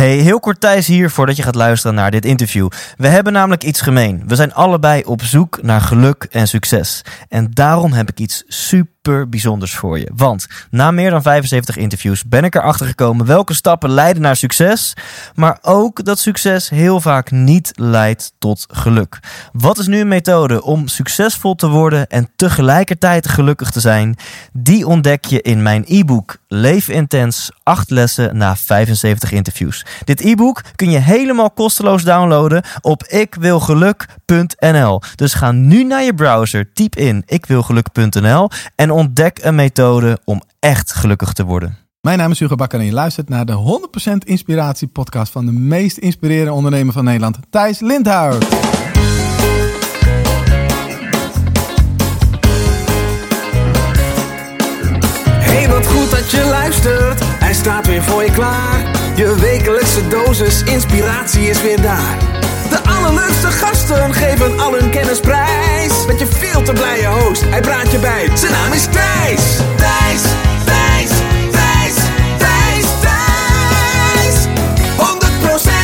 Hey, heel kort Thijs hier voordat je gaat luisteren naar dit interview. We hebben namelijk iets gemeen. We zijn allebei op zoek naar geluk en succes. En daarom heb ik iets super bijzonders voor je. Want na meer dan 75 interviews ben ik erachter gekomen welke stappen leiden naar succes. Maar ook dat succes heel vaak niet leidt tot geluk. Wat is nu een methode om succesvol te worden en tegelijkertijd gelukkig te zijn? Die ontdek je in mijn e-book Leef Intens 8 lessen na 75 interviews. Dit e-book kun je helemaal kosteloos downloaden op ikwilgeluk.nl. Dus ga nu naar je browser, typ in ikwilgeluk.nl en ontdek een methode om echt gelukkig te worden. Mijn naam is Hugo Bakker en je luistert naar de 100% Inspiratie podcast van de meest inspirerende ondernemer van Nederland, Thijs Lindhout. Hey, wat goed dat je luistert. Hij staat weer voor je klaar. Je wekelijkse dosis inspiratie is weer daar. De allerleukste gasten geven al hun kennis prijs. Met je veel te blije host, hij praat je bij. Zijn naam is Thijs. Thijs, Thijs, Thijs, Thijs, Thijs. 100% Thijs.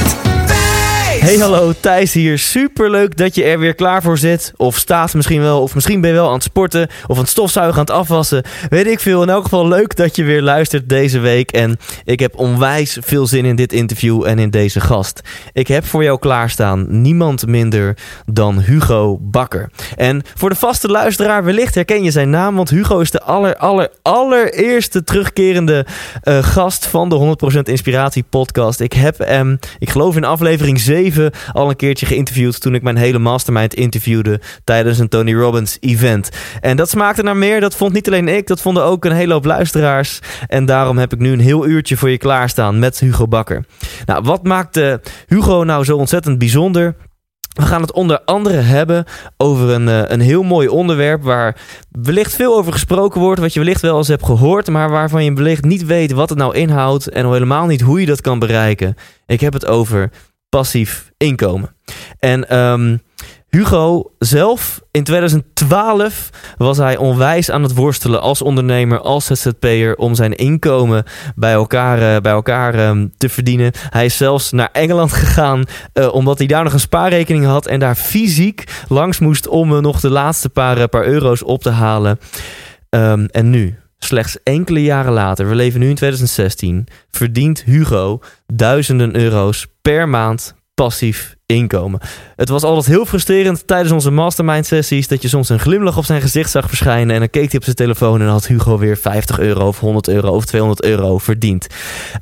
Hey hallo, Thijs hier. Super leuk dat je er weer klaar voor zit. Of staat misschien wel, of misschien ben je wel aan het sporten. Of aan het stofzuigen, aan het afwassen. Weet ik veel. In elk geval leuk dat je weer luistert deze week. En ik heb onwijs veel zin in dit interview en in deze gast. Ik heb voor jou klaarstaan niemand minder dan Hugo Bakker. En voor de vaste luisteraar, wellicht herken je zijn naam. Want Hugo is de aller, aller, allereerste terugkerende eh, gast van de 100% Inspiratie podcast. Ik heb hem, ik geloof in aflevering 7 al een keertje geïnterviewd toen ik mijn hele mastermind interviewde tijdens een Tony Robbins event. En dat smaakte naar meer. Dat vond niet alleen ik, dat vonden ook een hele hoop luisteraars. En daarom heb ik nu een heel uurtje voor je klaarstaan met Hugo Bakker. Nou, wat maakt eh, Hugo nou zo ontzettend bijzonder? We gaan het onder andere hebben over een, eh, een heel mooi onderwerp waar wellicht veel over gesproken wordt, wat je wellicht wel eens hebt gehoord, maar waarvan je wellicht niet weet wat het nou inhoudt en al helemaal niet hoe je dat kan bereiken. Ik heb het over passief inkomen. En ehm, Hugo zelf, in 2012 was hij onwijs aan het worstelen als ondernemer, als ZZP'er, om zijn inkomen bij elkaar, eh, bij elkaar ehm, te verdienen. Hij is zelfs naar Engeland gegaan, eh, omdat hij daar nog een spaarrekening had en daar fysiek langs moest om eh, nog de laatste paar, paar euro's op te halen. Ehm, en nu, slechts enkele jaren later, we leven nu in 2016, verdient Hugo duizenden euro's per maand passief inkomen. Het was altijd heel frustrerend tijdens onze mastermind sessies dat je soms een glimlach op zijn gezicht zag verschijnen en dan keek hij op zijn telefoon en had Hugo weer 50 euro of 100 euro of 200 euro verdiend.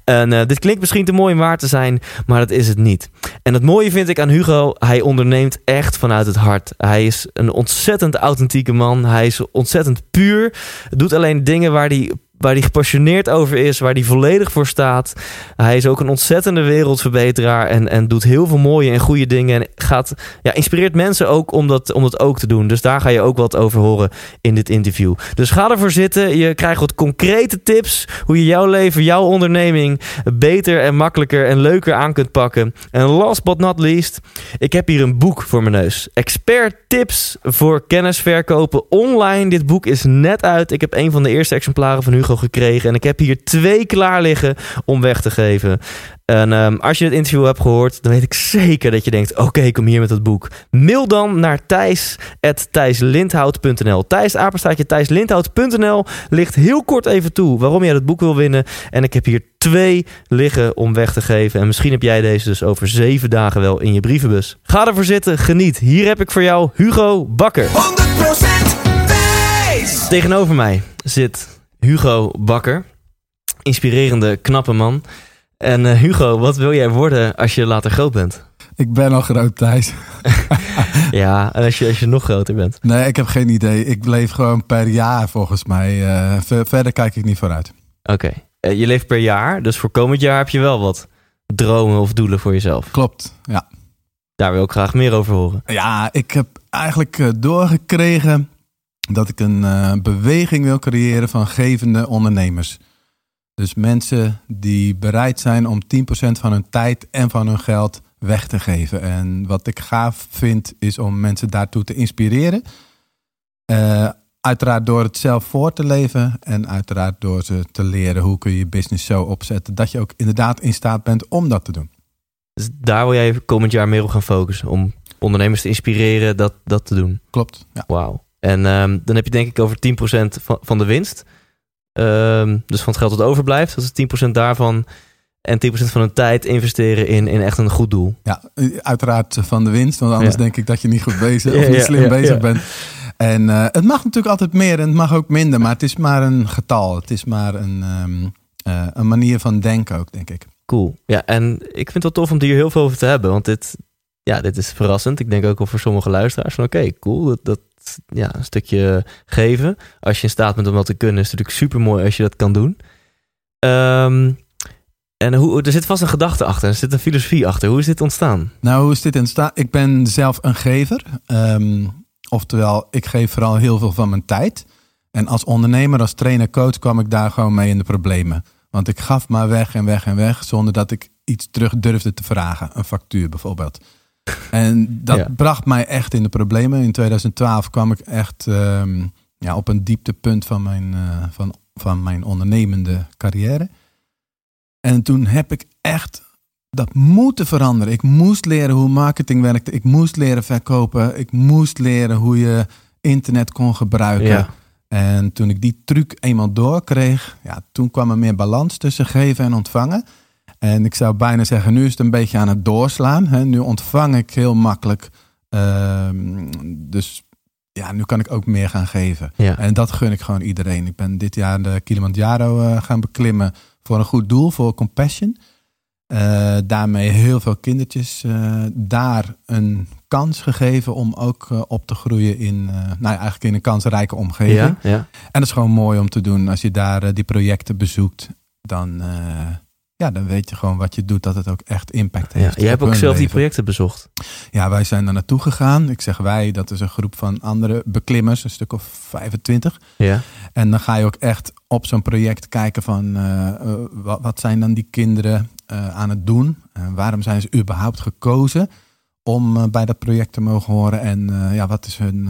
En uh, dit klinkt misschien te mooi om waar te zijn, maar dat is het niet. En het mooie vind ik aan Hugo, hij onderneemt echt vanuit het hart. Hij is een ontzettend authentieke man, hij is ontzettend puur, doet alleen dingen waar hij waar hij gepassioneerd over is, waar hij volledig voor staat. Hij is ook een ontzettende wereldverbeteraar en, en doet heel veel mooie en goede dingen. En gaat, ja, inspireert mensen ook om dat, om dat ook te doen. Dus daar ga je ook wat over horen in dit interview. Dus ga ervoor zitten. Je krijgt wat concrete tips hoe je jouw leven, jouw onderneming beter en makkelijker en leuker aan kunt pakken. En last but not least, ik heb hier een boek voor mijn neus. Expert tips voor kennis verkopen online. Dit boek is net uit. Ik heb een van de eerste exemplaren van Hugo gekregen. En ik heb hier twee klaar liggen om weg te geven. En um, als je het interview hebt gehoord, dan weet ik zeker dat je denkt: oké, okay, kom hier met het boek. Mail dan naar thijs.thijslindhout.nl. Thijs, apenstaatje thijslindhout.nl ligt heel kort even toe waarom jij het boek wil winnen. En ik heb hier twee liggen om weg te geven. En misschien heb jij deze dus over zeven dagen wel in je brievenbus. Ga ervoor zitten, geniet. Hier heb ik voor jou Hugo Bakker. 100% Thijs. Tegenover mij zit Hugo Bakker. Inspirerende, knappe man. En uh, Hugo, wat wil jij worden als je later groot bent? Ik ben al groot, Thijs. ja, en als je, als je nog groter bent? Nee, ik heb geen idee. Ik leef gewoon per jaar volgens mij. Uh, verder kijk ik niet vooruit. Oké. Okay. Uh, je leeft per jaar, dus voor komend jaar heb je wel wat dromen of doelen voor jezelf. Klopt, ja. Daar wil ik graag meer over horen. Ja, ik heb eigenlijk doorgekregen dat ik een uh, beweging wil creëren van gevende ondernemers. Dus mensen die bereid zijn om 10% van hun tijd en van hun geld weg te geven. En wat ik gaaf vind, is om mensen daartoe te inspireren. Uh, uiteraard door het zelf voor te leven en uiteraard door ze te leren hoe kun je je business zo opzetten dat je ook inderdaad in staat bent om dat te doen. Dus daar wil jij komend jaar meer op gaan focussen. Om ondernemers te inspireren dat, dat te doen. Klopt. Ja. Wauw. En ehm, dan heb je denk ik over 10% van, van de winst. Ehm, dus van het geld dat overblijft. Dat is 10% daarvan. En 10% van hun tijd investeren in, in echt een goed doel. Ja, uiteraard van de winst. Want anders Ja. denk ik dat je niet goed bezig of niet slim ja, bezig bent. En eh, het mag natuurlijk altijd meer en het mag ook minder. Maar het is maar een getal. Het is maar een, ehm, eh, een manier van denken ook, denk ik. Cool. Ja, en ik vind het wel tof om hier heel veel over te hebben. Want dit, ja, dit is verrassend. Ik denk ook wel voor sommige luisteraars van oké, cool. Dat, dat ja, een stukje geven. Als je in staat bent om dat te kunnen, is natuurlijk super mooi als je dat kan doen. Ehm, en hoe, er zit vast een gedachte achter. Er zit een filosofie achter. Hoe is dit ontstaan? Nou, hoe is dit in staat? Ik ben zelf een gever. Ehm, oftewel, ik geef vooral heel veel van mijn tijd. En als ondernemer, als trainer, coach kwam ik daar gewoon mee in de problemen. Want ik gaf maar weg en weg en weg zonder dat ik iets terug durfde te vragen. Een factuur bijvoorbeeld. En dat Ja. bracht mij echt in de problemen. In 2012 kwam ik echt ehm, ja, op een dieptepunt van mijn, eh, van, van mijn ondernemende carrière. En toen heb ik echt dat moeten veranderen. Ik moest leren hoe marketing werkte. Ik moest leren verkopen. Ik moest leren hoe je internet kon gebruiken. Ja. En toen ik die truc eenmaal doorkreeg, ja, toen kwam er meer balans tussen geven en ontvangen. En ik zou bijna zeggen, nu is het een beetje aan het doorslaan. Hè. Nu ontvang ik heel makkelijk. Ehm, dus ja, nu kan ik ook meer gaan geven. Ja. En dat gun ik gewoon iedereen. Ik ben dit jaar de Kilimanjaro eh, gaan beklimmen voor een goed doel, voor Compassion. Eh, daarmee heel veel kindertjes eh, daar een kans gegeven om ook op te groeien in, nou ja, eigenlijk in een kansrijke omgeving. Ja, ja. En dat is gewoon mooi om te doen. Als je daar die projecten bezoekt, dan, ja, dan weet je gewoon wat je doet, dat het ook echt impact ja. heeft. Jij hebt ook zelf die projecten bezocht. Ja, wij zijn daar naartoe gegaan. Ik zeg wij, dat is een groep van andere beklimmers, een stuk of 25. Ja. En dan ga je ook echt op zo'n project kijken van eh, eh, wat, wat zijn dan die kinderen eh, aan het doen? En waarom zijn ze überhaupt gekozen om bij dat project te mogen horen? En ja, wat is, hun,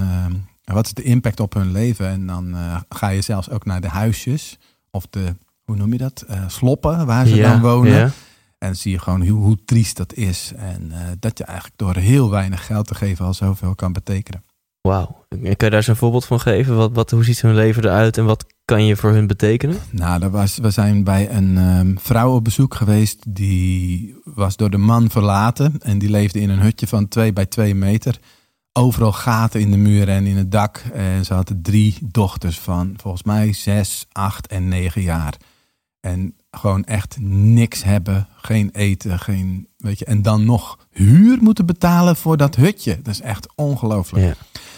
wat is de impact op hun leven? En dan ga je zelfs ook naar de huisjes of de, hoe noem je dat? Eh, sloppen waar ze ja. dan wonen. Ja. En zie je gewoon hoe, hoe triest dat is. En eh, dat je eigenlijk door heel weinig geld te geven al zoveel kan betekenen. Wauw. Kan je daar eens een voorbeeld van geven? Wat, wat, hoe ziet hun leven eruit en wat kan je voor hun betekenen? Nou, dat was, we zijn bij een ehm, vrouw op bezoek geweest. Die was door de man verlaten. En die leefde in een hutje van 2 bij 2 meter. Overal gaten in de muren en in het dak. En ze hadden drie dochters van volgens mij 6, 8 en 9 jaar. En gewoon echt niks hebben. Geen eten, geen. Weet je, en dan nog huur moeten betalen voor dat hutje. Dat is echt ongelooflijk. Ja.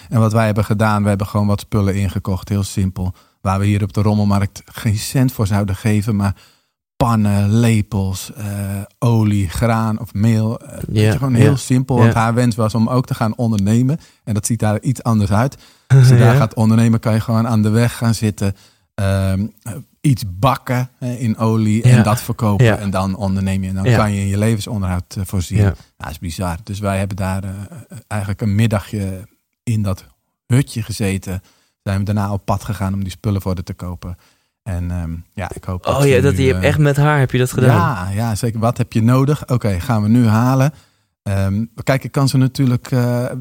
En wat wij hebben gedaan, we hebben gewoon wat spullen ingekocht, heel simpel. Waar we hier op de rommelmarkt geen cent voor zouden geven, maar pannen, lepels, eh, olie, graan of meel. Eh, weet Ja, je, gewoon heel ja, simpel. Want ja. haar wens was om ook te gaan ondernemen. En dat ziet daar iets anders uit. Als je daar gaat ondernemen, kan je gewoon aan de weg gaan zitten. Ehm, iets bakken in olie Ja. en dat verkopen. Ja. En dan onderneem je. En dan Ja. kan je in je levensonderhoud eh, voorzien. Ja. Ja, dat is bizar. Dus wij hebben daar eh, eigenlijk een middagje in dat hutje gezeten. Zijn we daarna op pad gegaan om die spullen voor haar te kopen. En ehm, ja, ik hoop Oh ze ja, dat, nu, je hebt eh, echt met haar heb je dat gedaan. Ja, ja, zeker. Wat heb je nodig? Oké, gaan we nu halen. Ehm, kijk, ik kan ze natuurlijk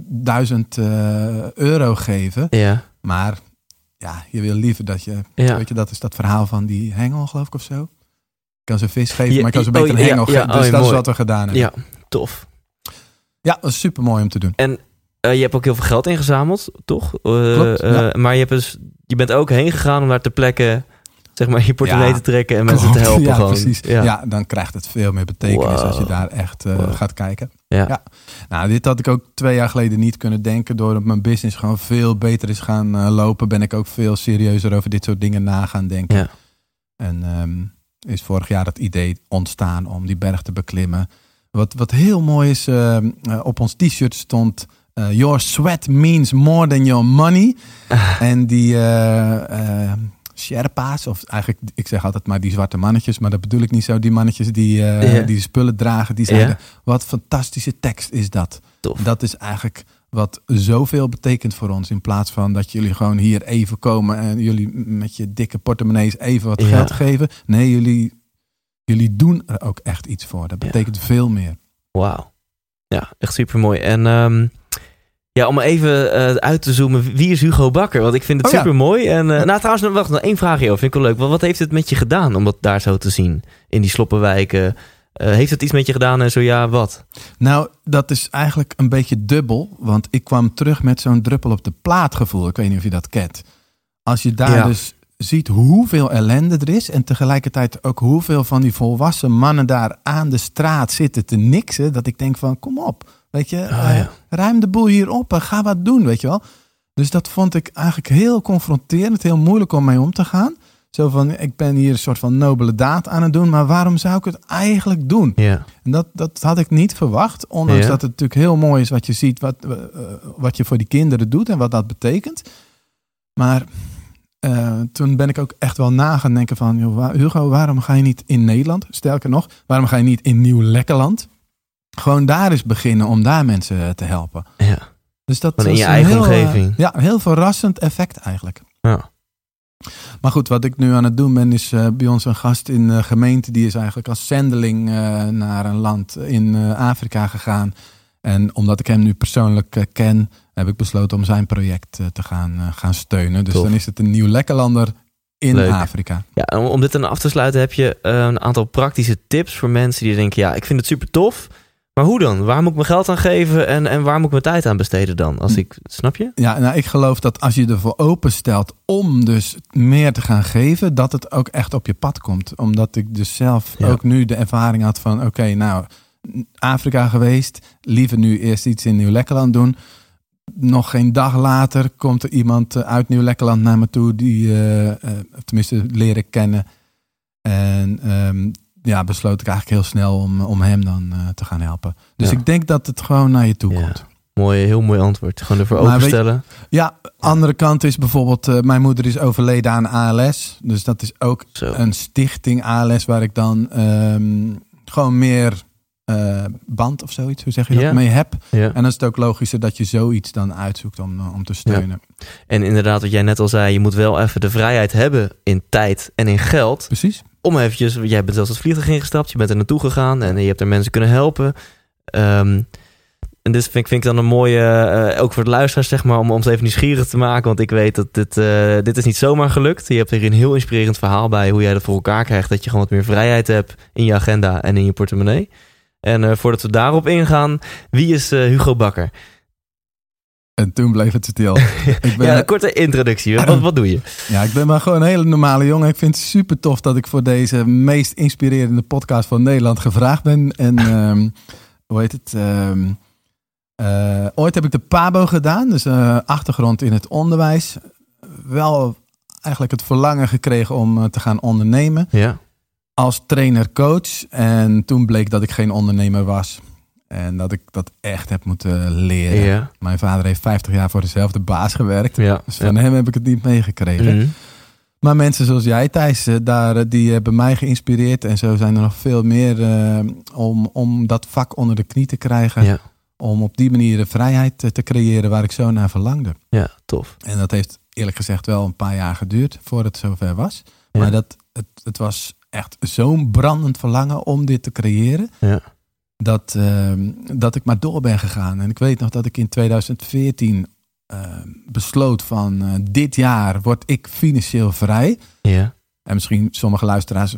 duizend eh, euro geven. Ja. Maar ja, je wil liever dat je... Ja. Weet je, dat is dat verhaal van die hengel, geloof ik, of zo. Ik kan ze vis geven, Ja, maar ik kan ze oh, beter een ja, hengel geven. oh, Dus dat mooi. is wat we gedaan hebben. ja, tof. Ja, is super mooi om te doen. En eh, je hebt ook heel veel geld ingezameld, toch? Eh, Klopt, eh. Maar je, hebt dus, je bent ook heen gegaan om daar ter plekke zeg maar, je portemonnee te trekken en mensen te helpen. Ja, gewoon. precies. Ja. Dan krijgt het veel meer betekenis als je daar echt Wow. gaat kijken. Ja. Nou, dit had ik ook twee jaar geleden niet kunnen denken. Doordat mijn business gewoon veel beter is gaan eh, lopen, ben ik ook veel serieuzer over dit soort dingen na gaan denken. Ja. En ehm, is vorig jaar het idee ontstaan om die berg te beklimmen. Wat, wat heel mooi is, ehm, eh, op ons t-shirt stond... eh, your sweat means more than your money. En die Sherpa's, of eigenlijk, ik zeg altijd maar die zwarte mannetjes, maar dat bedoel ik niet zo. Die mannetjes die, eh, Ja. die spullen dragen, die Ja. zeiden, wat fantastische tekst is dat. Tof. Dat is eigenlijk wat zoveel betekent voor ons. In plaats van dat jullie gewoon hier even komen en jullie met je dikke portemonnees even wat Ja. geld geven. Nee, jullie, jullie doen er ook echt iets voor. Dat betekent veel meer. Wauw. Ja, echt super mooi. En ehm, ja, om even eh, uit te zoomen, wie is Hugo Bakker? Want ik vind het Oh super mooi. En eh, nou, trouwens, nog- wacht, nog één vraagje over. Vind ik wel leuk. Wat, wat heeft het met je gedaan om dat daar zo te zien in die sloppenwijken? Eh, heeft het iets met je gedaan en zo ja, wat? Nou, dat is eigenlijk een beetje dubbel. Want ik kwam terug met zo'n druppel op de plaat gevoel. Ik weet niet of je dat kent. Als je daar Ja. dus ziet hoeveel ellende er is. En tegelijkertijd ook hoeveel van die volwassen mannen daar aan de straat zitten te niksen. Dat ik denk van kom op. Weet je, Ah, eh, ja. ruim de boel hier op en ga wat doen, weet je wel. Dus dat vond ik eigenlijk heel confronterend. Heel moeilijk om mee om te gaan. Zo van, ik ben hier een soort van nobele daad aan het doen. Maar waarom zou ik het eigenlijk doen? Ja, En dat, dat had ik niet verwacht. Ondanks dat het natuurlijk heel mooi is wat je ziet, wat, eh, wat je voor die kinderen doet en wat dat betekent. Maar eh, toen ben ik ook echt wel na gaan denken van, Hugo, waarom ga je niet in Nederland? Sterker nog, waarom ga je niet in Nieuw-Lekkerland? Gewoon daar eens beginnen om daar mensen eh, te helpen. ja. Dus dat in je een eigen heel, eh, omgeving. ja, heel verrassend effect eigenlijk. ja. Maar goed, wat ik nu aan het doen ben, is eh, bij ons een gast in de gemeente. Die is eigenlijk als zendeling naar een land in Afrika gegaan. En omdat ik hem nu persoonlijk ken, heb ik besloten om zijn project te gaan, gaan steunen. Dus Tof. dan is het een nieuw lekkerlander in Leuk. Afrika. Ja, om, om dit dan af te sluiten heb je een aantal praktische tips voor mensen die denken, ja, ik vind het super tof. Maar hoe dan? Waar moet ik mijn geld aan geven en, en waar moet ik mijn tijd aan besteden dan? Als ik, snap je? Ja, nou, ik geloof dat als je ervoor openstelt om dus meer te gaan geven, dat het ook echt op je pad komt. Omdat ik dus zelf Ja. ook nu de ervaring had van, oké, nou, Afrika geweest, liever nu eerst iets in Nieuw-Lekkerland doen. Nog geen dag later komt er iemand eh, uit Nieuw-Lekkerland naar me toe, die, eh, eh, tenminste, leren kennen. En ehm, ja, besloot ik eigenlijk heel snel om, om hem dan eh, te gaan helpen. Dus Ja. ik denk dat het gewoon naar je toe Ja. komt. Mooi, heel mooi antwoord. Gewoon ervoor Maar openstellen. Ja, andere kant is bijvoorbeeld, eh, mijn moeder is overleden aan ALS. Dus dat is ook Zo. een stichting ALS waar ik dan ehm, gewoon meer eh, band of zoiets, hoe zeg je dat, Ja. mee heb. Ja. En dan is het ook logischer dat je zoiets dan uitzoekt om, om te steunen. En inderdaad, wat jij net al zei, je moet wel even de vrijheid hebben in tijd en in geld. Precies. Om eventjes, jij bent zelfs het vliegtuig ingestapt, je bent er naartoe gegaan en je hebt er mensen kunnen helpen. Ehm, en dus vind ik, vind ik dan een mooie, eh, ook voor de luisteraars zeg maar, om ons even nieuwsgierig te maken. Want ik weet dat dit, eh, dit is niet zomaar gelukt. Je hebt hier een heel inspirerend verhaal bij hoe jij dat voor elkaar krijgt. Dat je gewoon wat meer vrijheid hebt in je agenda en in je portemonnee. En eh, voordat we daarop ingaan, wie is Hugo Bakker? En toen bleef het stil. ik, ben, Ja, een korte introductie. Wat, wat doe je? ja, ik ben maar gewoon een hele normale jongen. Ik vind het super tof dat ik voor deze meest inspirerende podcast van Nederland gevraagd ben. En ehm, hoe heet het? Ehm, eh, ooit heb ik de PABO gedaan, dus eh, achtergrond in het onderwijs. Wel eigenlijk het verlangen gekregen om eh, te gaan ondernemen Ja, als trainer-coach. En toen bleek dat ik geen ondernemer was. En dat ik dat echt heb moeten leren. ja, Mijn vader heeft 50 jaar voor dezelfde baas gewerkt. ja. Dus van hem heb ik het niet meegekregen. Mhm. Maar mensen zoals jij, Thijs, eh, daar, eh, die hebben mij geïnspireerd. En zo zijn er nog veel meer eh, om, om dat vak onder de knie te krijgen. Om op die manier de vrijheid te creëren waar ik zo naar verlangde. ja, tof. En dat heeft eerlijk gezegd wel een paar jaar geduurd voordat het zover was. Maar dat, het, het was echt zo'n brandend verlangen om dit te creëren. Ja. Dat, ehm, dat ik maar door ben gegaan. En ik weet nog dat ik in 2014 ehm, besloot van eh, dit jaar word ik financieel vrij. Ja, En misschien sommige luisteraars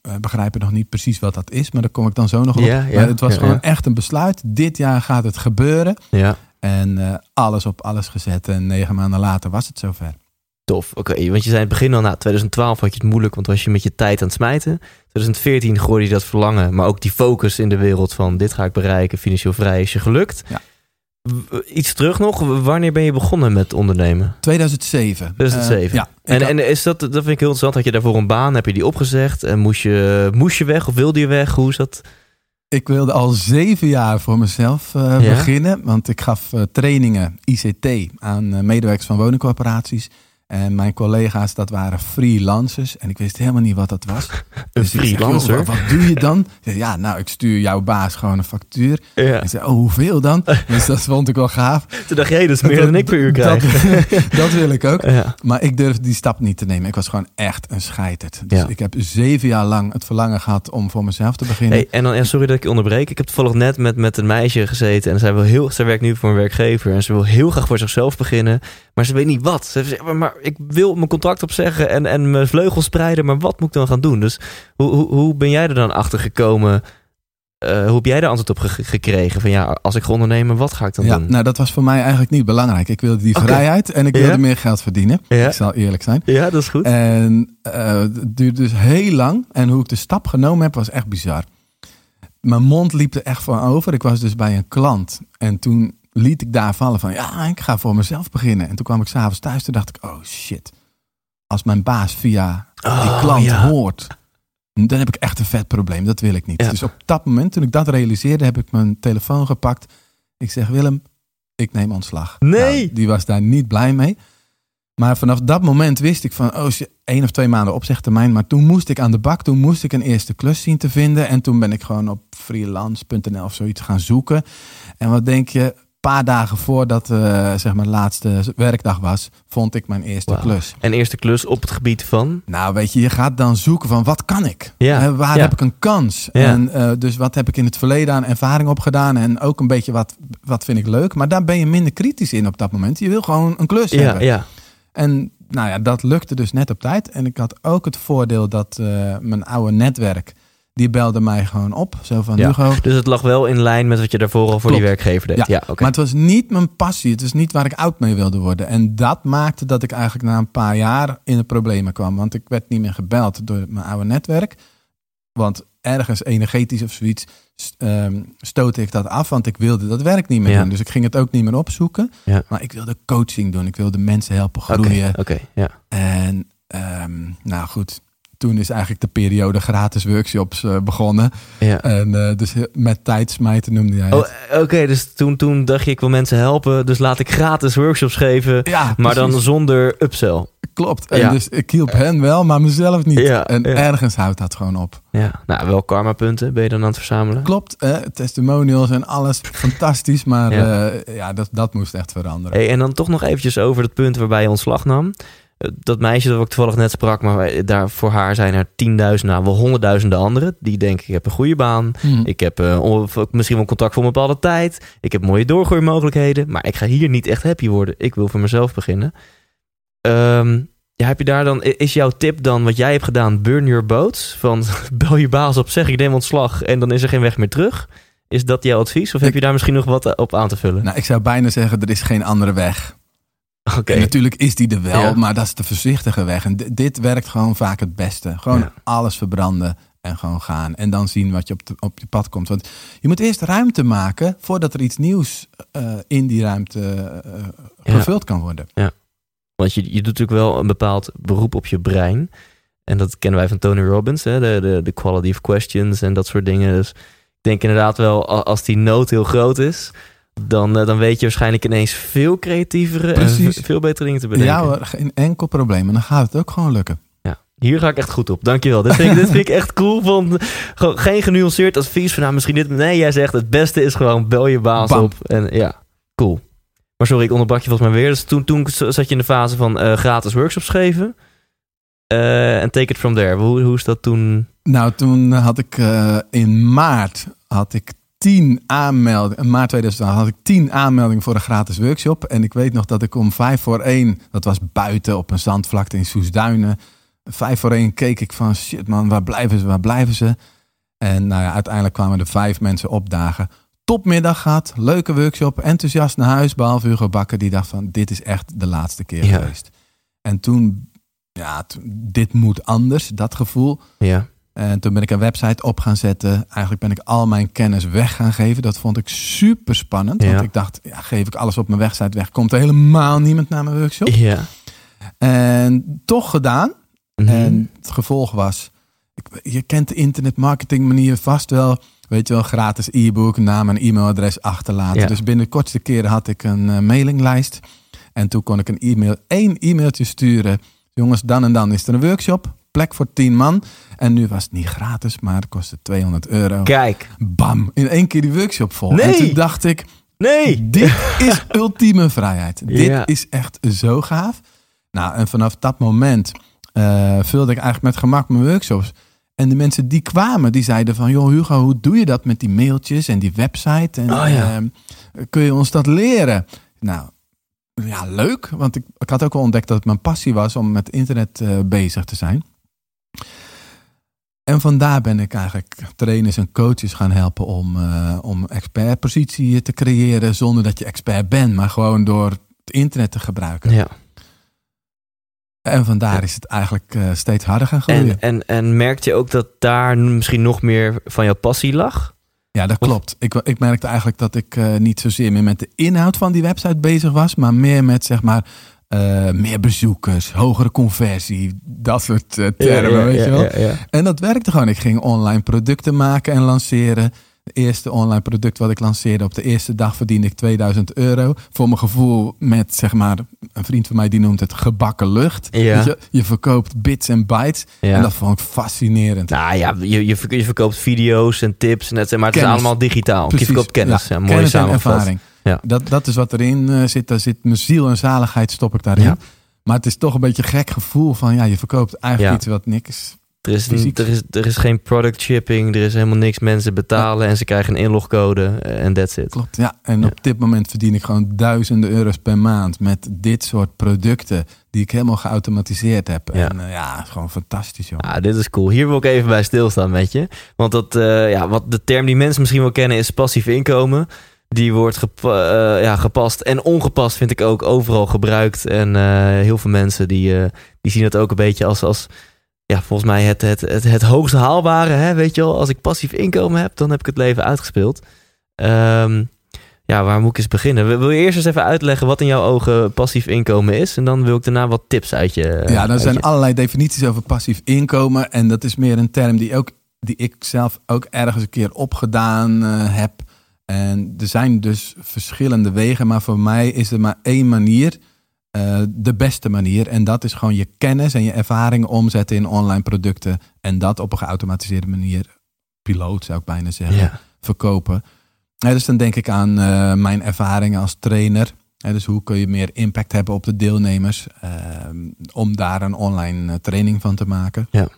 eh, begrijpen nog niet precies wat dat is. Maar daar kom ik dan zo nog op. Ja, ja, maar het was gewoon echt een besluit. Dit jaar gaat het gebeuren. ja. En eh, alles op alles gezet. En negen maanden later was het zover. Tof, oké. Want je zei in het begin al, nou, 2012 had je het moeilijk, want was je met je tijd aan het smijten. 2014 gooide je dat verlangen, maar ook die focus in de wereld van dit ga ik bereiken, financieel vrij is je gelukt. Ja. Iets terug nog, wanneer ben je begonnen met ondernemen? 2007. 2007. Eh, ja. En, had- en is dat, dat vind ik heel interessant, had je daarvoor een baan, heb je die opgezegd en moest je, moest je weg of wilde je weg? Hoe is dat? Ik wilde al zeven jaar voor mezelf eh, Ja? beginnen. Want ik gaf eh, trainingen ICT aan medewerkers van woningcorporaties. En mijn collega's, dat waren freelancers. En ik wist helemaal niet wat dat was. Een Dus zeg, joh, freelancer? wat, wat doe je dan? Ja, nou, ik stuur jouw baas gewoon een factuur. Ja. Ik zei, oh, hoeveel dan? Dus dat vond ik wel gaaf. Toen dacht jij, dat is meer dan ik per uur krijg. dat wil ik ook. Ja. Maar ik durfde die stap niet te nemen. Ik was gewoon echt een scheiterd. Dus Ja. ik heb zeven jaar lang het verlangen gehad om voor mezelf te beginnen. Hey, en dan, sorry dat ik je onderbreek. Ik heb toevallig net met, met een meisje gezeten. En zij, wil heel, zij werkt nu voor een werkgever. En ze wil heel graag voor zichzelf beginnen. Maar ze weet niet wat. Ze heeft maar ik wil mijn contract opzeggen en, en mijn vleugels spreiden. Maar wat moet ik dan gaan doen? Dus hoe, hoe, hoe ben jij er dan achter gekomen? Eh, hoe heb jij daar antwoord op ge- gekregen? Van ja, als ik ga ondernemen, wat ga ik dan ja, doen? nou, dat was voor mij eigenlijk niet belangrijk. Ik wilde die vrijheid en ik Ja. wilde meer geld verdienen. Ja. Ik zal eerlijk zijn. Ja, dat is goed. En eh, het duurde dus heel lang. En hoe ik de stap genomen heb, was echt bizar. Mijn mond liep er echt van over. Ik was dus bij een klant. En toen liet ik daar vallen van, ja, ik ga voor mezelf beginnen. En toen kwam ik s'avonds thuis. Toen dacht ik, oh shit. Als mijn baas via die Oh, klant ja. hoort, dan heb ik echt een vet probleem. Dat wil ik niet. Ja. Dus op dat moment, toen ik dat realiseerde, heb ik mijn telefoon gepakt. Ik zeg, Willem, ik neem ontslag. Nee. Nou, die was daar niet blij mee. Maar vanaf dat moment wist ik van, oh, één of twee maanden opzegtermijn. Maar toen moest ik aan de bak, toen moest ik een eerste klus zien te vinden. En toen ben ik gewoon op freelance.nl of zoiets gaan zoeken. En wat denk je, paar dagen voordat eh zeg maar de laatste werkdag was, vond ik mijn eerste klus. En eerste klus op het gebied van... Nou, weet je, je gaat dan zoeken van wat kan ik? Ja, waar ja. heb ik een kans? Ja. En eh, dus wat heb ik in het verleden aan ervaring opgedaan? En ook een beetje wat, wat vind ik leuk. Maar daar ben je minder kritisch in op dat moment. Je wil gewoon een klus Ja, hebben. ja. En nou ja, dat lukte dus net op tijd. En ik had ook het voordeel dat eh, mijn oude netwerk, die belde mij gewoon op. Zo van, Ja. Hugo, Dus het lag wel in lijn met wat je daarvoor al voor die werkgever deed. Ja. Maar het was niet mijn passie. Het was niet waar ik oud mee wilde worden. En dat maakte dat ik eigenlijk na een paar jaar in de problemen kwam. Want ik werd niet meer gebeld door mijn oude netwerk. Want ergens energetisch of zoiets ehm, stootte ik dat af. Want ik wilde dat werk niet meer Ja. doen. Dus ik ging het ook niet meer opzoeken. Maar ik wilde coaching doen. Ik wilde mensen helpen Oké, groeien. oké, ja. En ehm, nou goed, toen is eigenlijk de periode gratis workshops eh, begonnen. ja. En eh, dus met tijd smijten noemde jij. Oh, oké, dus toen, toen dacht je, ik wil mensen helpen, dus laat ik gratis workshops geven, ja, maar dan zonder upsell. Klopt. En Ja. dus ik hielp hen wel, maar mezelf niet. Ja, en ergens houdt dat gewoon op. Ja, nou, wel karma-punten ben je dan aan het verzamelen? Klopt, eh, testimonials en alles fantastisch, maar ja dat, dat moest echt veranderen. Hey, en dan toch nog eventjes over het punt waarbij je ontslag nam. Dat meisje dat ik toevallig net sprak, maar daar, voor haar zijn er tienduizenden, nou wel honderdduizenden anderen. Die denken, ik heb een goede baan, Hm. ik heb eh, misschien wel een contract voor een bepaalde tijd, ik heb mooie doorgroeimogelijkheden, maar ik ga hier niet echt happy worden. Ik wil voor mezelf beginnen. Ehm, ja, heb je daar dan, is jouw tip dan wat jij hebt gedaan, burn your boats? Van bel je baas op, zeg ik neem ontslag en dan is er geen weg meer terug? Is dat jouw advies? Of heb Ik- je daar misschien nog wat eh, op aan te vullen? Nou, ik zou bijna zeggen, er is geen andere weg. Oké. Natuurlijk is die er wel, Ja. maar dat is de voorzichtige weg. En di- dit werkt gewoon vaak het beste. Gewoon Ja. alles verbranden en gewoon gaan. En dan zien wat je op, de, op je pad komt. Want je moet eerst ruimte maken voordat er iets nieuws eh, in die ruimte eh, Ja. gevuld kan worden. Want je, je doet natuurlijk wel een bepaald beroep op je brein. En dat kennen wij van Tony Robbins, hè? De, de, de quality of questions en dat soort dingen. Dus ik denk inderdaad wel, als die nood heel groot is, dan, eh, dan weet je waarschijnlijk ineens veel creatievere Precies. en veel betere dingen te bedenken. Ja hoor, geen enkel probleem. En dan gaat het ook gewoon lukken. Ja, hier ga ik echt goed op. Dankjewel. Dit vind ik, dit vind ik echt cool. Van, gewoon geen genuanceerd advies van nou misschien dit. Nee, jij zegt het beste is gewoon bel je baas Bam. op. En ja, cool. Maar sorry, ik onderbrak je volgens mij weer. Dus toen, toen zat je in de fase van eh, gratis workshops geven. Eh, En take it from there. Hoe, hoe is dat toen? Nou, toen had ik in maart had ik tien aanmeldingen. In maart 2012 had ik tien aanmeldingen voor een gratis workshop. En ik weet nog dat ik om vijf voor één, dat was buiten op een zandvlakte in Soesduinen. Vijf voor één keek ik van shit man, waar blijven ze, waar blijven ze? En nou ja, uiteindelijk kwamen er vijf mensen opdagen. Topmiddag gehad, leuke workshop, enthousiast naar huis. Behalve Hugo Bakker, die dacht van dit is echt de laatste keer Ja. geweest. En toen, ja, dit moet anders, dat gevoel. Ja, En toen ben ik een website op gaan zetten. Eigenlijk ben ik al mijn kennis weg gaan geven. Dat vond ik super spannend. Ja. Want ik dacht, ja, geef ik alles op mijn website weg. Komt er helemaal niemand naar mijn workshop. ja. En toch gedaan. Mhm. En het gevolg was, ik, je kent de internetmarketing manier vast wel. Weet je wel, gratis e-book, naam en e-mailadres achterlaten. Ja. Dus binnen de kortste keren had ik een eh, mailinglijst. En toen kon ik een e-mail, één e-mailtje sturen. Jongens, dan en dan is er een workshop. Plek voor tien man. En nu was het niet gratis, maar het kostte 200 euro. Kijk. Bam, in één keer die workshop vol. Nee. En toen dacht ik, Nee! dit is ultieme vrijheid. Dit is echt zo gaaf. Nou, en vanaf dat moment eh, vulde ik eigenlijk met gemak mijn workshops. En de mensen die kwamen, die zeiden van... joh Hugo, hoe doe je dat met die mailtjes en die website? En, Oh ja. ehm, kun je ons dat leren? Nou, ja, leuk. Want ik, ik had ook al ontdekt dat het mijn passie was om met internet eh, bezig te zijn. En vandaar ben ik eigenlijk trainers en coaches gaan helpen om, eh om expertpositie te creëren. Zonder dat je expert bent, maar gewoon door het internet te gebruiken. Ja. En vandaar is het eigenlijk eh, steeds harder gaan groeien. En, en, en merkte je ook dat daar misschien nog meer van jouw passie lag? Ja, dat klopt. Ik, ik merkte eigenlijk dat ik eh, niet zozeer meer met de inhoud van die website bezig was, maar meer met zeg maar eh, meer bezoekers, hogere conversie, dat soort eh, termen, weet je wel. Ja. En dat werkte gewoon. Ik ging online producten maken en lanceren. Het eerste online product wat ik lanceerde op de eerste dag verdiende ik 2000 euro. Voor mijn gevoel met, zeg maar, een vriend van mij die noemt het gebakken lucht. Ja. Weet je, je verkoopt bits en bytes. En dat vond ik fascinerend. Nou ja, je, je, verk- je verkoopt video's en tips, en het, maar het is allemaal digitaal. Precies. Je verkoopt kennis. Ja, mooi kennis en ervaring. Ja. Dat, dat is wat erin eh, zit. Daar zit mijn ziel en zaligheid stop ik daarin. Ja. Maar het is toch een beetje een gek gevoel van ja, je verkoopt eigenlijk Ja. iets wat niks. Er is, er, is, er is geen product shipping, er is helemaal niks. Mensen betalen en ze krijgen een inlogcode eh, en that's it. Klopt. Ja, en Ja. op dit moment verdien ik gewoon duizenden euro's per maand met dit soort producten die ik helemaal geautomatiseerd heb. Ja. En eh, ja, gewoon fantastisch joh. Ah, dit is cool. Hier wil ik even bij stilstaan met je. Want dat, ja, wat de term die mensen misschien wel kennen is passief inkomen. Die wordt gepa- eh, ja, gepast en ongepast vind ik ook overal gebruikt. En eh, heel veel mensen die, eh, die zien het ook een beetje als, als ja, volgens mij het, het, het, het hoogste haalbare. Hè? Weet je wel, als ik passief inkomen heb, dan heb ik het leven uitgespeeld. Ehm, ja, waar moet ik eens beginnen? Wil je eerst eens even uitleggen wat in jouw ogen passief inkomen is? En dan wil ik daarna wat tips uit je. ja, er uit zijn je- allerlei definities over passief inkomen. En dat is meer een term die, ook, die ik zelf ook ergens een keer opgedaan heb. En er zijn dus verschillende wegen, maar voor mij is er maar één manier. eh, de beste manier. En dat is gewoon je kennis en je ervaring omzetten in online producten. En dat op een geautomatiseerde manier, piloot zou ik bijna zeggen, Ja. verkopen. Ja, dus dan denk ik aan eh, mijn ervaringen als trainer. Dus hoe kun je meer impact hebben op de deelnemers ehm, om daar een online eh, training van te maken. Ja.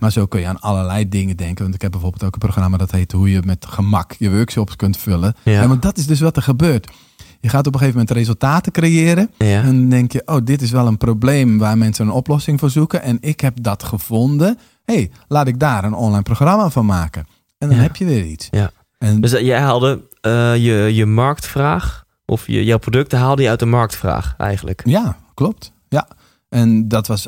Maar zo kun je aan allerlei dingen denken. Want ik heb bijvoorbeeld ook een programma dat heet hoe je met gemak je workshops kunt vullen. Ja. Want dat is dus wat er gebeurt. Je gaat op een gegeven moment resultaten creëren. Ja. En dan denk je, oh, dit is wel een probleem waar mensen een oplossing voor zoeken. En ik heb dat gevonden. hey, laat ik daar een online programma van maken. En dan Ja. heb je weer iets. Ja. En Dus eh, jij haalde eh, je, je marktvraag, of je, jouw producten haalde je uit de marktvraag eigenlijk. Ja, klopt. Ja. En dat was.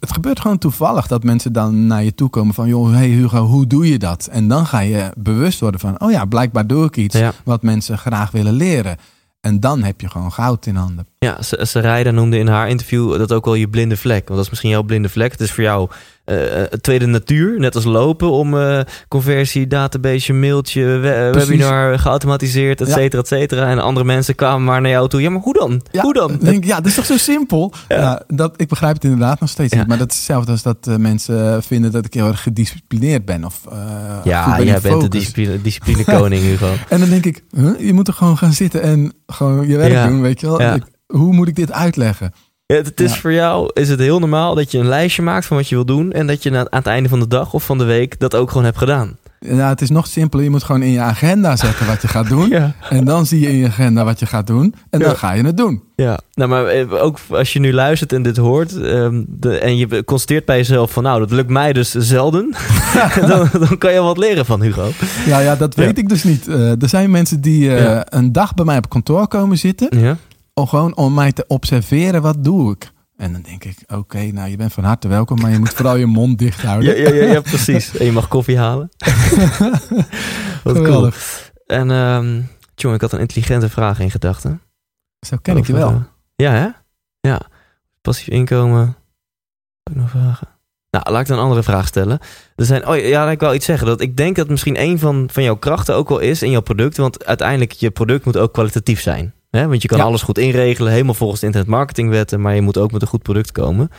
Het gebeurt gewoon toevallig dat mensen dan naar je toe komen van joh, hey Hugo, hoe doe je dat? En dan ga je bewust worden van, oh ja, blijkbaar doe ik iets Ja. wat mensen graag willen leren. En dan heb je gewoon goud in handen. Ja, Sarayda noemde in haar interview dat ook wel je blinde vlek. Want dat is misschien jouw blinde vlek. Het is voor jou eh, tweede natuur, net als lopen, om eh, conversie, database, mailtje, we- Precies. webinar, geautomatiseerd, et cetera, et cetera. En andere mensen kwamen maar naar jou toe. Ja, maar hoe dan? Ja, Hoe dan? Denk, ja, dat is toch zo simpel? Ja. dat, ik begrijp het inderdaad nog steeds Ja. niet. Maar dat is hetzelfde als dat mensen vinden dat ik heel erg gedisciplineerd ben. Of, ja, ben jij bent de focus. discipline, disciplinekoning, Hugo. En dan denk ik, huh? je moet toch gewoon gaan zitten en gewoon je werk doen, weet je wel? Ik- hoe moet ik dit uitleggen? Ja, Het, het is Ja. voor jou is het heel normaal dat je een lijstje maakt van wat je wil doen. En dat je aan het einde van de dag of van de week dat ook gewoon hebt gedaan. Ja, het is nog simpeler. Je moet gewoon in je agenda zetten wat je gaat doen. Ja. En dan zie je in je agenda wat je gaat doen. En dan Ja. ga je het doen. Ja, nou, maar eh, ook als je nu luistert en dit hoort ehm, de, en je constateert bij jezelf van nou, dat lukt mij dus zelden, dan, dan kan je wat leren van Hugo. Ja, ja dat Ja. weet ik dus niet. Eh, er zijn mensen die eh, Ja. een dag bij mij op kantoor komen zitten. Gewoon om mij te observeren, wat doe ik? En dan denk ik, oké, nou je bent van harte welkom. Maar je moet vooral je mond dicht houden. ja, ja, ja, ja, precies. En je mag koffie halen. wat cool. En ehm John, ik had een intelligente vraag in gedachten. Zo ken ik je wel. ja, hè? Ja. Passief inkomen. Ook nog vragen. Nou, laat ik dan een andere vraag stellen. Er zijn, oh ja, ik wil iets zeggen. Dat ik denk dat misschien een van, van jouw krachten ook wel is in jouw product. Want uiteindelijk, je product moet ook kwalitatief zijn. Hè? Want je kan Ja. alles goed inregelen, helemaal volgens de internetmarketingwetten, maar je moet ook met een goed product komen.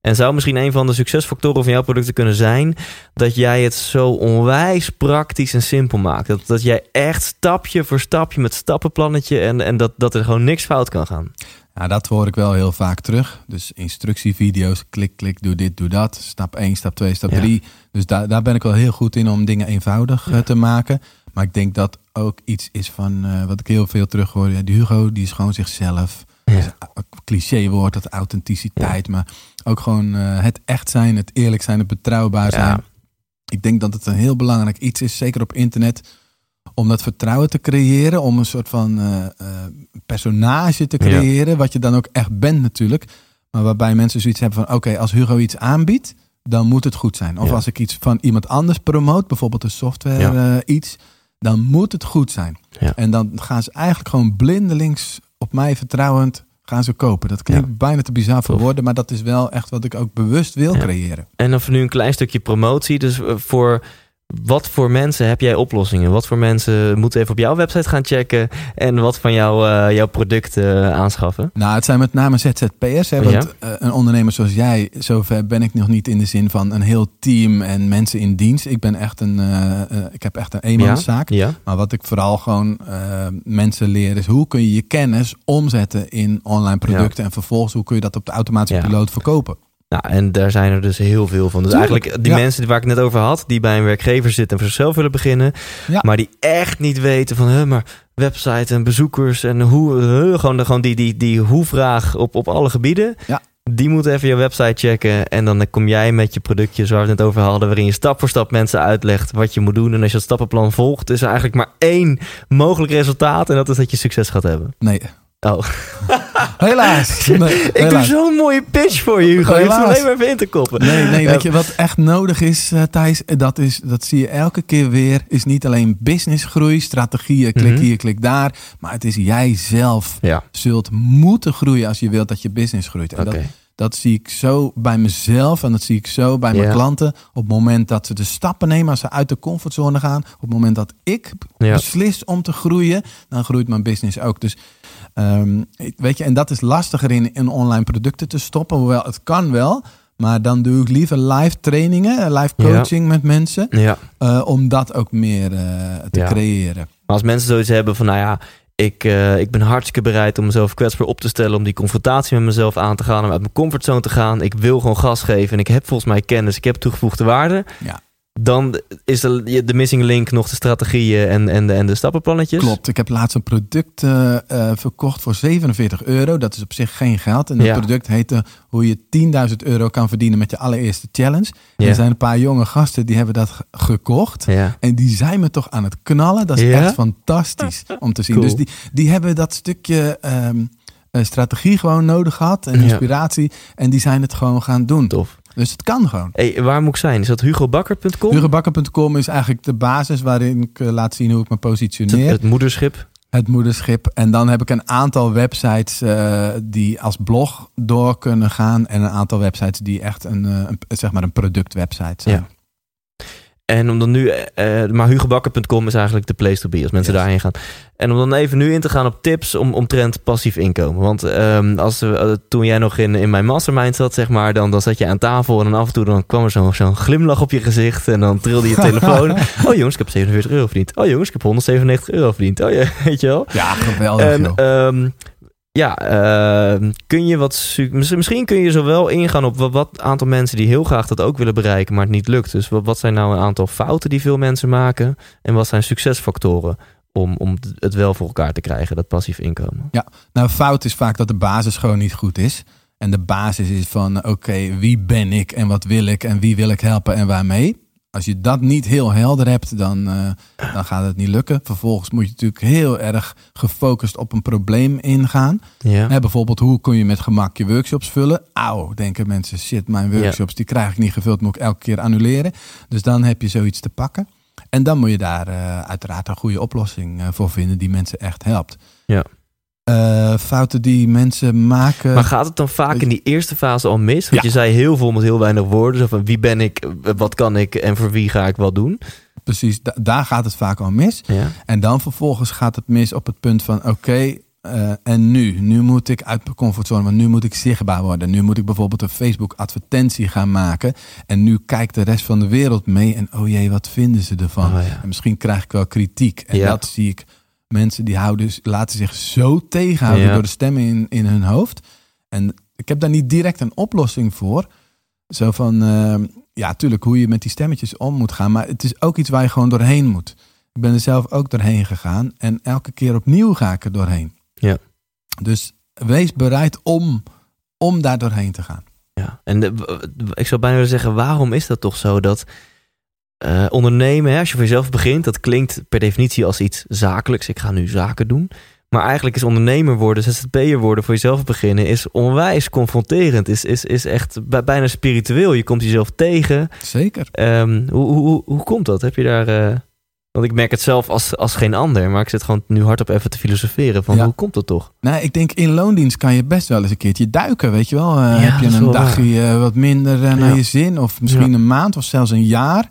En zou misschien een van de succesfactoren van jouw producten kunnen zijn dat jij het zo onwijs praktisch en simpel maakt. Dat, dat jij echt stapje voor stapje met stappenplannetje en, en dat, dat er gewoon niks fout kan gaan. Ja, dat hoor ik wel heel vaak terug. Dus instructievideo's, klik, klik, doe dit, doe dat. Stap 1, stap 2, stap Ja. 3. Dus daar, daar ben ik wel heel goed in om dingen eenvoudig eh, te maken. Maar ik denk dat ook iets is van, eh, wat ik heel veel terug hoor. Ja, die Hugo, die is gewoon zichzelf. Ja. Cliché woord, dat authenticiteit. Maar ook gewoon eh, het echt zijn, het eerlijk zijn, het betrouwbaar zijn. Ja. Ik denk dat het een heel belangrijk iets is, zeker op internet, om dat vertrouwen te creëren, om een soort van eh, personage te creëren, wat je dan ook echt bent natuurlijk, maar waarbij mensen zoiets hebben van, oké, als Hugo iets aanbiedt, dan moet het goed zijn. Of als ik iets van iemand anders promoot, bijvoorbeeld een software iets, dan moet het goed zijn. Ja. En dan gaan ze eigenlijk gewoon blindelings op mij vertrouwend gaan ze kopen. Dat klinkt bijna te bizar voor woorden, maar dat is wel echt wat ik ook bewust wil creëren. En dan voor nu een klein stukje promotie. Dus eh, voor wat voor mensen heb jij oplossingen? Wat voor mensen moeten even op jouw website gaan checken en wat van jou, eh, jouw producten eh, aanschaffen? Nou, het zijn met name ZZP'ers. Hè, want eh, een ondernemer zoals jij, zover ben ik nog niet in de zin van een heel team en mensen in dienst. Ik ben echt een, ik heb echt een eenmanszaak. Ja? Maar wat ik vooral gewoon mensen leer is hoe kun je je kennis omzetten in online producten en vervolgens hoe kun je dat op de automatische piloot verkopen. Nou, en daar zijn er dus heel veel van. Dus Tuurlijk, eigenlijk die ja. mensen waar ik net over had, die bij een werkgever zitten en voor zichzelf willen beginnen, Ja. maar die echt niet weten van, huh, maar website en bezoekers en hoe, gewoon, de- gewoon die, die, die hoe-vraag op, op alle gebieden. Ja. Die moeten even je website checken en dan kom jij met je productje, zoals we het net over hadden, waarin je stap voor stap mensen uitlegt wat je moet doen. En als je dat stappenplan volgt, is er eigenlijk maar één mogelijk resultaat en dat is dat je succes gaat hebben. Nee, Oh, helaas. Nee, ik doe zo'n mooie pitch voor je, Hugo. Je hoeft alleen maar even in te koppen. Nee, nee, Ja. weet je wat echt nodig is, eh, Thijs? Dat, is, dat zie je elke keer weer. Is niet alleen businessgroei, strategieën, klik Mhm. hier, klik daar. Maar het is jij zelf Ja, zult moeten groeien als je wilt dat je business groeit. En dat, dat zie ik zo bij mezelf en dat zie ik zo bij mijn klanten. Op het moment dat ze de stappen nemen, als ze uit de comfortzone gaan. Op het moment dat ik Ja. beslis om te groeien, dan groeit mijn business ook. Dus ehm, weet je, en dat is lastiger in, in online producten te stoppen. Hoewel het kan wel. Maar dan doe ik liever live trainingen, live Ja. coaching met mensen. Ja. eh, om dat ook meer eh, te Ja. creëren. Maar als mensen zoiets hebben van, nou ja, ik, eh, ik ben hartstikke bereid om mezelf kwetsbaar op te stellen, om die confrontatie met mezelf aan te gaan, om uit mijn comfortzone te gaan. Ik wil gewoon gas geven en ik heb volgens mij kennis, ik heb toegevoegde waarde. Ja. Dan is de, de missing link nog de strategieën en, en, de, en de stappenplannetjes. Klopt. Ik heb laatst een product eh, eh, verkocht voor 47 euro. Dat is op zich geen geld. En dat Ja. product heette hoe je 10.000 euro kan verdienen met je allereerste challenge. Ja. Er zijn een paar jonge gasten die hebben dat ge- gekocht. Ja. En die zijn me toch aan het knallen. Dat is echt fantastisch om te zien. Cool. Dus die, die hebben dat stukje ehm, eh, strategie gewoon nodig gehad. En Ja. inspiratie. En die zijn het gewoon gaan doen. Tof. Dus het kan gewoon. Hey, waar moet ik zijn? Is dat hugobakker.com? Hugobakker.com is eigenlijk de basis waarin ik eh, laat zien hoe ik me positioneer. het moederschip. Het moederschip. En dan heb ik een aantal websites eh, die als blog door kunnen gaan. En een aantal websites die echt een, eh, een, zeg maar een productwebsite zijn. Ja. En om dan nu, eh, maar hugobakker.com is eigenlijk de place to be als mensen Yes. daarheen gaan. En om dan even nu in te gaan op tips om, omtrent passief inkomen. Want ehm, als, eh, toen jij nog in, in mijn mastermind zat, zeg maar, dan, dan zat je aan tafel en dan af en toe dan kwam er zo'n zo'n glimlach op je gezicht en dan trilde je telefoon. oh jongens, ik heb 47 euro verdiend. Oh jongens, ik heb 197 euro verdiend. Oh ja, weet je wel. Ja, geweldig En ehm, ja, ehm, kun je wat. Misschien kun je zowel ingaan op wat, aantal mensen die heel graag dat ook willen bereiken, maar het niet lukt. Dus wat, zijn nou een aantal fouten die veel mensen maken? En wat zijn succesfactoren om, om het wel voor elkaar te krijgen, dat passief inkomen? Nou, fout is vaak dat de basis gewoon niet goed is. En de basis is van, oké, wie ben ik en wat wil ik en wie wil ik helpen en waarmee? Als je dat niet heel helder hebt, dan, eh, dan gaat het niet lukken. Vervolgens moet je natuurlijk heel erg gefocust op een probleem ingaan. Ja. Hè, bijvoorbeeld, hoe kun je met gemak je workshops vullen? Auw, denken mensen, shit, mijn workshops die krijg ik niet gevuld, moet ik elke keer annuleren. Dus dan heb je zoiets te pakken. En dan moet je daar eh, uiteraard een goede oplossing eh, voor vinden die mensen echt helpt. Ja. Eh, fouten die mensen maken. Maar gaat het dan vaak in die eerste fase al mis? Want Ja. je zei heel veel met heel weinig woorden. Zo van wie ben ik, wat kan ik en voor wie ga ik wat doen? Precies, da- daar gaat het vaak al mis. Ja. En dan vervolgens gaat het mis op het punt van: oké, eh, en nu? Nu moet ik uit mijn comfortzone, want nu moet ik zichtbaar worden. Nu moet ik bijvoorbeeld een Facebook advertentie gaan maken. En nu kijkt de rest van de wereld mee. En oh jee, wat vinden ze ervan? Oh ja. En misschien krijg ik wel kritiek. En dat zie ik. Mensen die houden, laten zich zo tegenhouden Ja. door de stemmen in, in hun hoofd. En ik heb daar niet direct een oplossing voor. Zo van, eh, ja, tuurlijk hoe je met die stemmetjes om moet gaan. Maar het is ook iets waar je gewoon doorheen moet. Ik ben er zelf ook doorheen gegaan. En elke keer opnieuw ga ik er doorheen. Ja. Dus wees bereid om, om daar doorheen te gaan. Ja, en de- ik zou bijna willen zeggen, waarom is dat toch zo dat eh, ondernemen, hè, als je voor jezelf begint, dat klinkt per definitie als iets zakelijks. Ik ga nu zaken doen. Maar eigenlijk is ondernemer worden, ZZP'er worden, voor jezelf beginnen, is onwijs confronterend. Is, is, is echt bij- bijna spiritueel. Je komt jezelf tegen. Zeker. Ehm, hoe, hoe, hoe, komt dat? Heb je daar... eh, want ik merk het zelf als, als geen ander, maar ik zit gewoon nu hardop even te filosoferen van Ja. hoe komt dat toch? Nou, ik denk in loondienst kan je best wel eens een keertje duiken, weet je wel. Eh, Ja, heb je een dagje wat minder naar Ja. je zin, of misschien een maand of zelfs een jaar.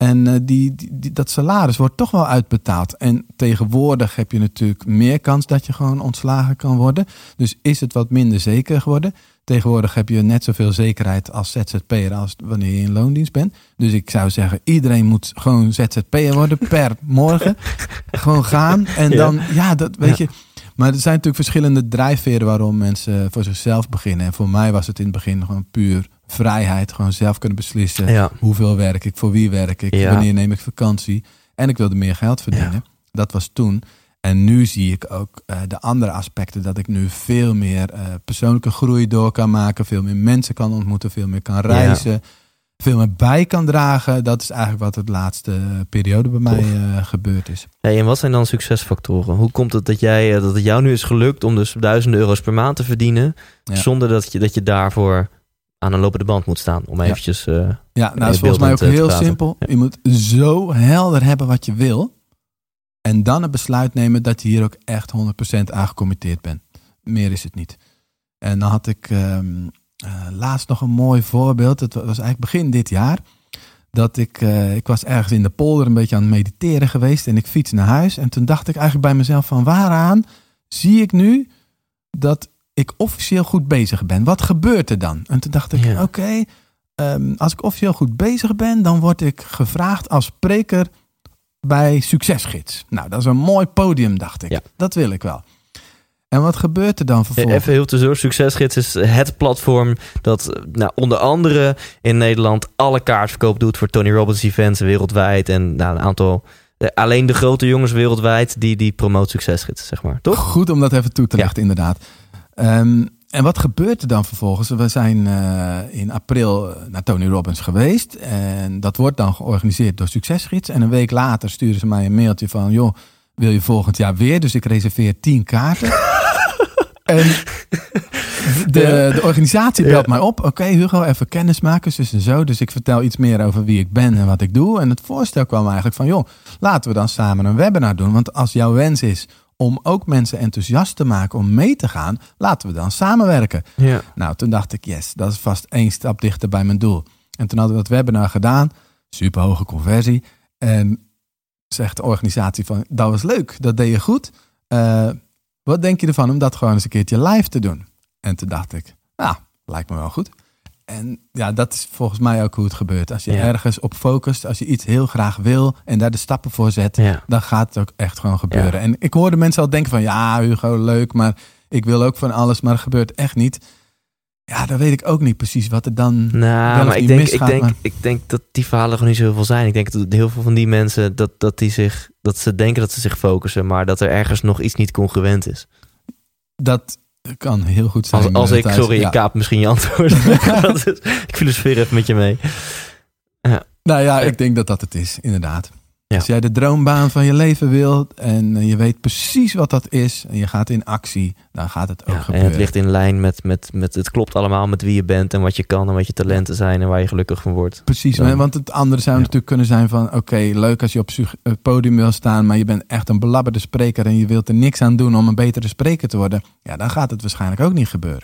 En eh, die, die, die- dat salaris wordt toch wel uitbetaald. En tegenwoordig heb je natuurlijk meer kans dat je gewoon ontslagen kan worden. Dus is het wat minder zeker geworden. Tegenwoordig heb je net zoveel zekerheid als ZZP'er als wanneer je in loondienst bent. Dus ik zou zeggen, iedereen moet gewoon ZZP'er worden per morgen. Gewoon gaan. En dan, ja, dat weet Ja. je. Maar er zijn natuurlijk verschillende drijfveren waarom mensen voor zichzelf beginnen. En voor mij was het in het begin gewoon puur vrijheid. Gewoon zelf kunnen beslissen. Ja. Hoeveel werk ik, voor wie werk ik, Ja. wanneer neem ik vakantie. En ik wilde meer geld verdienen. Dat was toen. En nu zie ik ook eh, de andere aspecten. Dat ik nu veel meer eh, persoonlijke groei door kan maken. Veel meer mensen kan ontmoeten. Veel meer kan reizen. Veel meer bij kan dragen. Dat is eigenlijk wat het laatste periode bij mij eh, gebeurd is. Hey, en wat zijn dan succesfactoren? Hoe komt het dat, jij, eh, dat het jou nu is gelukt om dus duizenden euro's per maand te verdienen, Ja. zonder dat je, dat je daarvoor aan een lopende band moet staan? Om eventjes... eh, Ja, nou, is volgens mij ook eh, heel simpel. Ja. Je moet zo helder hebben wat je wil. En dan het besluit nemen dat je hier ook echt 100% aan gecommitteerd bent. Meer is het niet. En dan had ik ehm, eh, laatst nog een mooi voorbeeld. Het was eigenlijk begin dit jaar. Dat ik, eh, ik was ergens in de polder een beetje aan het mediteren geweest. En ik fiets naar huis. En toen dacht ik eigenlijk bij mezelf van waaraan zie ik nu dat ik officieel goed bezig ben? Wat gebeurt er dan? En toen dacht ik, Ja. oké, ehm, als ik officieel goed bezig ben, dan word ik gevraagd als spreker bij Succesgids. Nou, dat is een mooi podium, dacht ik. Ja. Dat wil ik wel. En wat gebeurt er dan vervolgens? Even heel tussendoor. Succesgids is het platform dat eh, nou, onder andere in Nederland alle kaartverkoop doet voor Tony Robbins events wereldwijd. En nou, een aantal, eh, alleen de grote jongens wereldwijd die, die promoot Succesgids, zeg maar. Toch? Goed om dat even toe te Ja. lichten, inderdaad. Ehm, en wat gebeurt er dan vervolgens? We zijn eh, in april naar Tony Robbins geweest. En dat wordt dan georganiseerd door Succesgids. En een week later sturen ze mij een mailtje van... joh, wil je volgend jaar weer? Dus ik reserveer 10 kaarten. En de, de organisatie belt mij op. Oké, Hugo, even kennis maken, zus en zo. Dus ik vertel iets meer over wie ik ben en wat ik doe. En het voorstel kwam eigenlijk van... joh, laten we dan samen een webinar doen. Want als jouw wens is om ook mensen enthousiast te maken om mee te gaan... laten we dan samenwerken. Ja. Nou, toen dacht ik, yes, dat is vast één stap dichter bij mijn doel. En toen hadden we dat webinar gedaan. Super hoge conversie. En zegt de organisatie van, dat was leuk, dat deed je goed. Eh, wat denk je ervan om dat gewoon eens een keertje live te doen? En toen dacht ik, nou, lijkt me wel goed. En ja, dat is volgens mij ook hoe het gebeurt. Als je Ja. ergens op focust, als je iets heel graag wil en daar de stappen voor zet, Ja. dan gaat het ook echt gewoon gebeuren. En ik hoorde mensen al denken van, ja Hugo, leuk, maar ik wil ook van alles, maar het gebeurt echt niet. Ja, dan weet ik ook niet precies wat er dan Nou, maar ik denk, ik, denk, maar- ik denk dat die verhalen gewoon niet zo heel veel zijn. Ik denk dat heel veel van die mensen, dat, dat, die zich, dat ze denken dat ze zich focussen, maar dat er ergens nog iets niet congruent is. Dat kan heel goed zijn. Als, als ik, sorry, Ja. ik kaap misschien je antwoord. Is- ik filosofeer even met je mee. Nou ja, ik denk dat dat het is, inderdaad. Ja. Als jij de droombaan van je leven wilt en eh, je weet precies wat dat is en je gaat in actie, dan gaat het ook Ja, en gebeuren. het ligt in lijn met, met, met, het klopt allemaal met wie je bent en wat je kan en wat je talenten zijn en waar je gelukkig van wordt. Precies, Dan- want het andere zou Ja. natuurlijk kunnen zijn van... oké, leuk als je op het podium wil staan... maar je bent echt een belabberde spreker... en je wilt er niks aan doen om een betere spreker te worden... ja, dan gaat het waarschijnlijk ook niet gebeuren.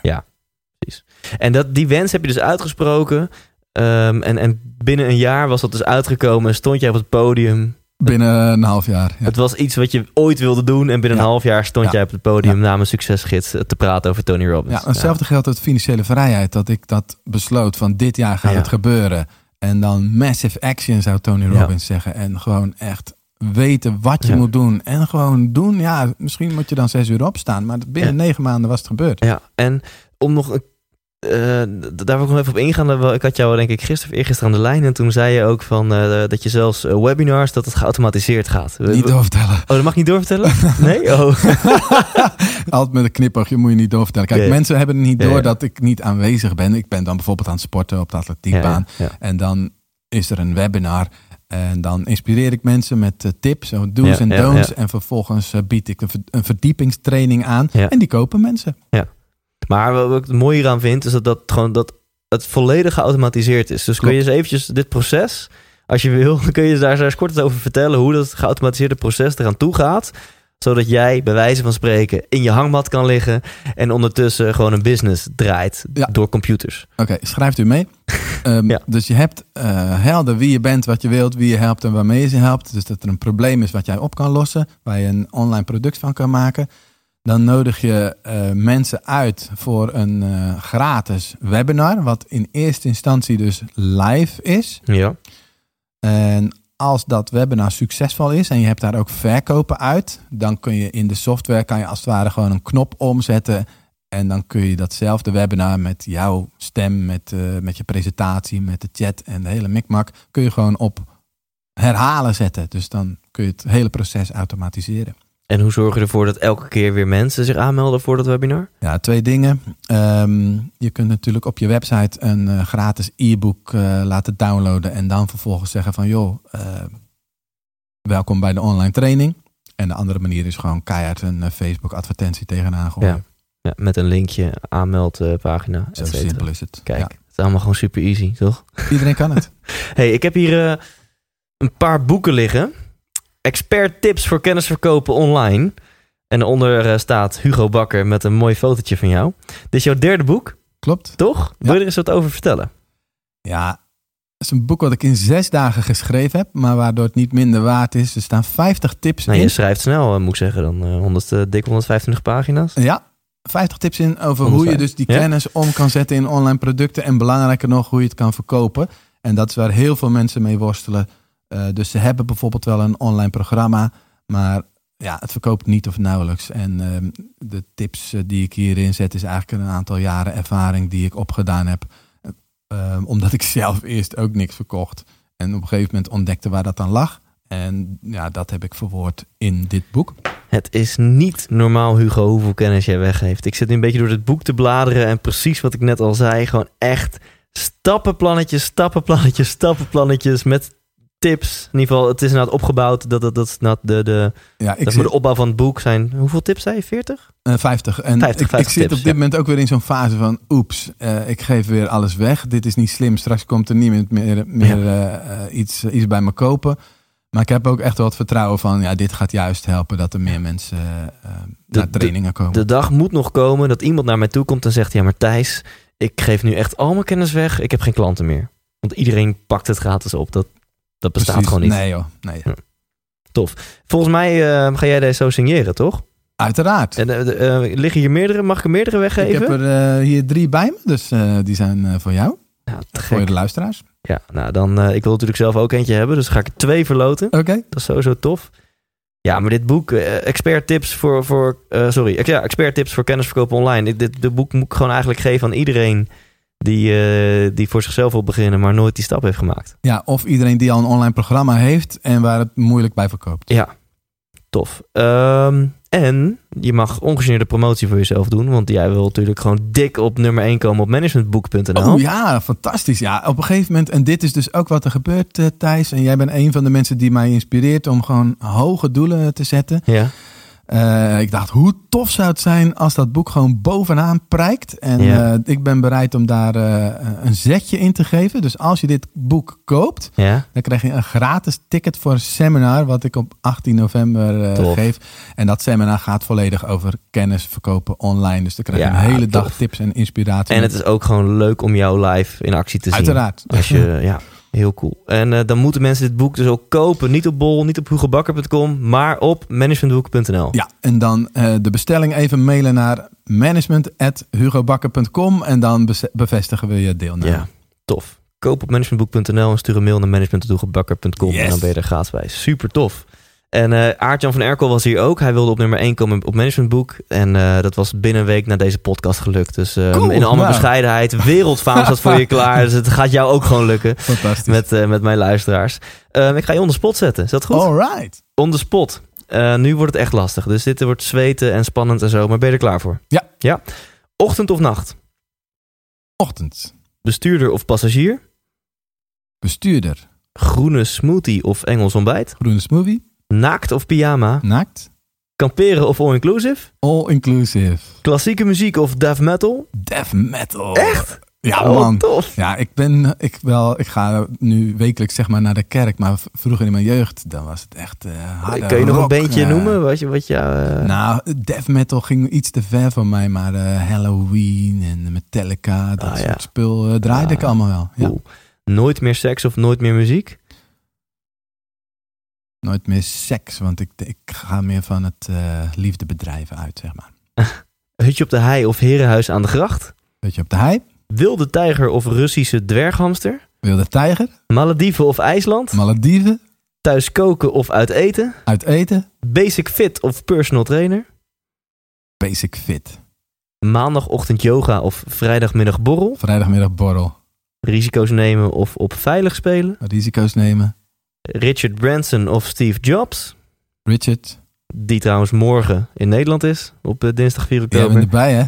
En dat, die wens heb je dus uitgesproken. ehm, en, en binnen een jaar was dat dus uitgekomen. en Stond jij op het podium Binnen een half jaar. Ja. Het was iets wat je ooit wilde doen. En binnen Ja. een half jaar stond Ja. jij op het podium namens Succesgids te praten over Tony Robbins. Ja, hetzelfde geldt met financiële vrijheid. Dat ik dat besloot van dit jaar gaat het gebeuren. En dan massive action zou Tony. Robbins zeggen. En gewoon echt weten wat je moet doen. En gewoon doen. Ja, misschien moet je dan zes uur opstaan. Maar binnen negen maanden was het gebeurd. Ja, en om nog een. Eh, daar wil ik nog even op ingaan. Wel- Ik had jou denk ik gisteren of eergisteren aan de lijn. En toen zei je ook van eh, dat je zelfs eh, webinars, dat het geautomatiseerd gaat. Niet doorvertellen. Oh, dat mag niet doorvertellen? Nee? Oh. Altijd met een knipoogje moet je niet doorvertellen. Kijk, Ja, ja. mensen hebben niet Ja, door ja. dat ik niet aanwezig ben. Ik ben dan bijvoorbeeld aan het sporten op de atletiekbaan. Ja, ja, En dan is er een webinar. En dan inspireer ik mensen met eh, tips, zo do's Ja, en ja, don'ts. ja. En vervolgens eh, bied ik een, ver- een verdiepingstraining aan. Ja. En die kopen mensen. Maar wat ik het mooie eraan vind, is dat, dat, gewoon, dat het volledig geautomatiseerd is. Dus kun je eens eventjes dit proces, als je wil, kun je daar eens kort over vertellen hoe dat geautomatiseerde proces eraan toe gaat. Zodat jij, bij wijze van spreken, in je hangmat kan liggen en ondertussen gewoon een business draait Ja. door computers. Oké, schrijft u mee. Ehm, Ja. Dus je hebt eh, helder wie je bent, wat je wilt, wie je helpt en waarmee je ze helpt. Dus dat er een probleem is wat jij op kan lossen, waar je een online product van kan maken. Dan nodig je eh, mensen uit voor een eh, gratis webinar, wat in eerste instantie dus live is. Ja. En als dat webinar succesvol is en je hebt daar ook verkopen uit, dan kun je in de software kan je als het ware gewoon een knop omzetten. En dan kun je datzelfde webinar met jouw stem, met, eh, met je presentatie, met de chat en de hele mikmak, kun je gewoon op herhalen zetten. Dus dan kun je het hele proces automatiseren. En hoe zorg je ervoor dat elke keer weer mensen zich aanmelden voor dat webinar? Ja, twee dingen. Ehm, je kunt natuurlijk op je website een eh, gratis e-book eh, laten downloaden en dan vervolgens zeggen van joh, eh, welkom bij de online training. En de andere manier is gewoon keihard een Facebook advertentie tegenaan gooien. Ja, Ja, met een linkje, aanmeldpagina, Zo simpel is het. Kijk, Ja. het is allemaal gewoon super easy, toch? Iedereen kan het. hey, ik heb hier een paar boeken liggen. Expert tips voor kennis verkopen online. En onder eh, staat Hugo Bakker met een mooi fotootje van jou. Dit is jouw derde boek, Klopt. toch? Wil je er eens wat over vertellen? Ja, het is een boek wat ik in zes dagen geschreven heb, maar waardoor het niet minder waard is. Er staan 50 tips Nou, in. je schrijft snel, eh, moet ik zeggen. Dan eh 100, eh, dik 125 pagina's. Ja, 50 tips in over hoe je 105. dus die Ja. kennis om kan zetten in online producten. En belangrijker nog, hoe je het kan verkopen. En dat is waar heel veel mensen mee worstelen. Eh, dus ze hebben bijvoorbeeld wel een online programma, maar ja, het verkoopt niet of nauwelijks. En ehm, de tips eh, die ik hierin zet, is eigenlijk een aantal jaren ervaring die ik opgedaan heb. Eh, omdat ik zelf eerst ook niks verkocht. En op een gegeven moment ontdekte waar dat dan lag. En ja, dat heb ik verwoord in dit boek. Het is niet normaal, Hugo, hoeveel kennis jij weggeeft. Ik zit nu een beetje door dit boek te bladeren. En precies wat ik net al zei. Gewoon echt stappenplannetjes, stappenplannetjes, stappenplannetjes. Met tips. In ieder geval, het is inderdaad opgebouwd. Dat, dat, dat is inderdaad de, de, Ja, ik zit- de opbouw van het boek zijn... Hoeveel tips zei je? 40? Eh, 50. En 50, ik, 50 ik zit tips, op dit ja. moment ook weer in zo'n fase van... oeps, eh, ik geef weer alles weg. Dit is niet slim. Straks komt er niemand meer, meer eh, eh, iets, iets bij me kopen. Maar ik heb ook echt wel het vertrouwen van... ja, dit gaat juist helpen dat er meer mensen De- naar trainingen komen. De dag moet nog komen dat iemand naar mij toe komt en zegt... Ja, maar Thijs, ik geef nu echt al mijn kennis weg. Ik heb geen klanten meer. Want iedereen pakt het gratis op. Dat, dat bestaat Precies. gewoon niet. Nee joh, nee. Volgens mij eh, ga jij deze zo signeren, toch? Uiteraard. En, eh, liggen hier meerdere? Mag ik er meerdere ik weggeven? heb er hier drie bij me. Dus die zijn voor jou. Ja, Voor de luisteraars. Ja, nou dan, ik wil natuurlijk zelf ook eentje hebben, dus ga ik er twee verloten. Oké. Dat is sowieso tof. Ja, maar dit boek, expert tips voor, voor sorry, ja, expert tips voor kennis verkopen online. Dit, dit, dit boek moet ik gewoon eigenlijk geven aan iedereen die, eh, die voor zichzelf wil beginnen, maar nooit die stap heeft gemaakt. Ja, of iedereen die al een online programma heeft... en waar het moeilijk bij verkoopt. Ja, tof. Ehm, en je mag ongegeneerde promotie voor jezelf doen, want jij wil natuurlijk gewoon dik op nummer 1 komen op managementboek.nl. Oh ja, fantastisch. Ja, op een gegeven moment, en dit is dus ook wat er gebeurt, eh, Thijs. En jij bent een van de mensen die mij inspireert om gewoon hoge doelen te zetten. Ja, Eh, ik dacht, hoe tof zou het zijn als dat boek gewoon bovenaan prijkt. En eh, ik ben bereid om daar eh, een zetje in te geven. Dus als je dit boek koopt, dan krijg je een gratis ticket voor een seminar. Wat ik op 18 november geef. En dat seminar gaat volledig over kennis verkopen online. Dus dan krijg je Ja, een hele dag tips en inspiratie. En het is ook gewoon leuk om jou live in actie te zien. Uiteraard. Als je, ja, Heel cool. En eh, dan moeten mensen dit boek dus ook kopen. Niet op bol, niet op hugobakker.com, maar op managementboek.nl. Ja, en dan eh, de bestelling even mailen naar management.hugobakker.com en dan bevestigen we je deelname. Ja, tof. Koop op managementboek.nl en stuur een mail naar management.hugobakker.com en Yes. dan ben je er gratis bij. Super tof. En eh Aart-Jan van Erkel was hier ook. Hij wilde op nummer 1 komen op Managementboek. En eh, dat was binnen een week na deze podcast gelukt. Dus eh, Cool, in alle nou. bescheidenheid, wereldfaam staat voor je klaar. Dus het gaat jou ook gewoon lukken Fantastisch. met, met mijn luisteraars. Eh, ik ga je on the spot zetten. Is dat goed? Alright. On the spot. Nu wordt het echt lastig. Dus dit wordt zweten en spannend en zo. Maar ben je er klaar voor? Ja. Ja. Ochtend of nacht? Ochtend. Bestuurder of passagier? Bestuurder. Groene smoothie of Engels ontbijt? Groene smoothie. Naakt of pyjama? Naakt. Kamperen of all-inclusive? All inclusive. Klassieke muziek of death metal? Death metal. Echt? Ja, Oh, man. tof. Ja, ik ben, ik wel, ik ga nu wekelijks zeg maar naar de kerk, maar vroeger in mijn jeugd, dan was het echt eh harde Kun je nog een beentje ja. noemen? Wat je, wat je, eh, Nou, death metal ging iets te ver voor mij, maar eh, Halloween en Metallica, dat Ah, soort ja. spul eh, draaide Ah, ik allemaal wel. Ja. cool. Nooit meer seks of nooit meer muziek? Nooit meer seks, want ik, ik ga meer van het eh, liefdebedrijven uit, zeg maar. Hutje op de hei of herenhuis aan de gracht? Weet je, op de hei, Wilde tijger of Russische dwerghamster? wilde tijger, Malediven of IJsland? Malediven, Thuis koken of uit eten? uit eten, Basic fit of personal trainer? basic fit. Maandagochtend yoga of vrijdagmiddag borrel? Vrijdagmiddag borrel, Risico's nemen of op veilig spelen? risico's nemen. Richard Branson of Steve Jobs? Richard, Die trouwens morgen in Nederland is, op eh, dinsdag 4 jij oktober. bent erbij hè?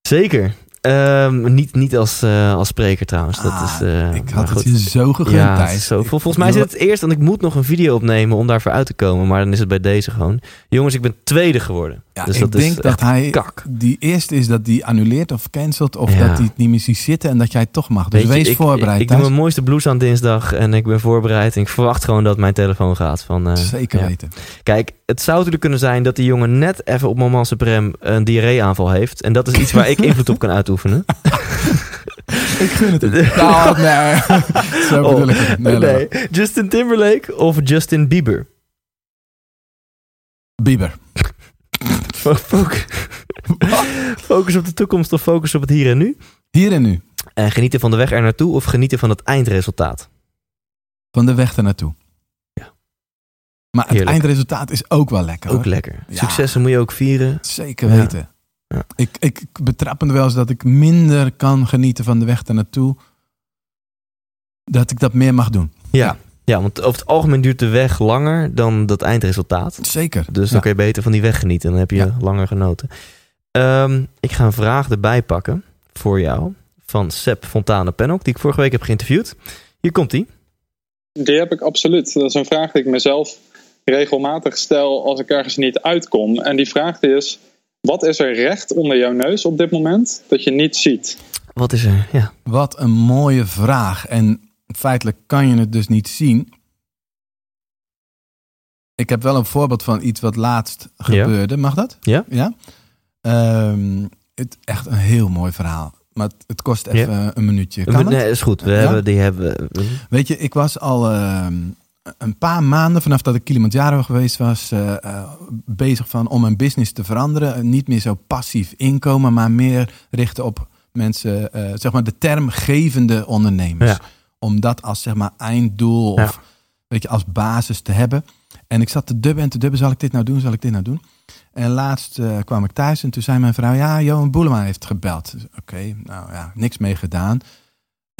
Zeker. Ehm, niet, niet als, eh, als spreker trouwens. dat Ah, is, eh, ik had het je zo gegund, Ja, Thijs. zo. Vol- volgens mij zit het eerst, want ik moet nog een video opnemen om daarvoor uit te komen. Maar dan is het bij deze gewoon. Jongens, ik ben tweede geworden. Ja, dus ik dat denk is dat hij kak. die eerste is dat die annuleert of cancelt of Ja. dat hij het niet meer ziet zitten en dat jij het toch mag. Dus je, wees ik, voorbereid. Ik, ik doe mijn mooiste blues aan dinsdag en ik ben voorbereid. En ik verwacht gewoon dat mijn telefoon gaat. Van, eh, Zeker weten. Kijk, het zou natuurlijk kunnen zijn dat die jongen net even op moment suprem een diarree-aanval heeft. En dat is iets waar ik invloed op kan uitoefenen. Ik gun het nou, nee. Zo Oh, bedoel ik het. Nee, nee. Nee. Justin Timberlake of Justin Bieber? Bieber. Fo- Focus, focus op de toekomst of focus op het hier en nu? Hier en nu. En genieten van de weg er naartoe of genieten van het eindresultaat? Van de weg ernaartoe. Ja. Maar het Heerlijk. eindresultaat is ook wel lekker. Ook hoor. lekker. Ja. Successen moet je ook vieren. Zeker weten. Ja. Ik, ik betrap me wel eens dat ik minder kan genieten van de weg ernaartoe. Dat ik dat meer mag doen. Ja. ja, want over het algemeen duurt de weg langer dan dat eindresultaat. Zeker. Dus dan Ja. kun je beter van die weg genieten. Dan heb je Ja. langer genoten. Ehm, ik ga een vraag erbij pakken voor jou. Van Seb Fontane Pennock, die ik vorige week heb geïnterviewd. Hier komt hij. Die heb ik absoluut. Dat is een vraag die ik mezelf regelmatig stel als ik ergens niet uitkom. En die vraag die is: wat is er recht onder jouw neus op dit moment dat je niet ziet? Wat is er? Ja. Wat een mooie vraag. En feitelijk kan je het dus niet zien. Ik heb wel een voorbeeld van iets wat laatst gebeurde. Mag dat? Ja. Ja. Ehm, het echt een heel mooi verhaal. Maar het, het kost even een minuutje. Kan nee, het? is goed. We Ja? hebben, die hebben, Weet je, ik was al ehm, een paar maanden vanaf dat ik Kilimanjaro geweest was, eh, eh, bezig van om mijn business te veranderen. Eh, Niet meer zo passief inkomen, maar meer richten op mensen, zeg maar de term gevende ondernemers. Ja. Om dat als zeg maar einddoel Ja. of weet je, als basis te hebben. En ik zat te dubben en te dubben, zal ik dit nou doen, zal ik dit nou doen? En laatst kwam ik thuis en toen zei mijn vrouw, ja, Johan Boelema heeft gebeld. Dus, Oké, nou ja, niks mee gedaan.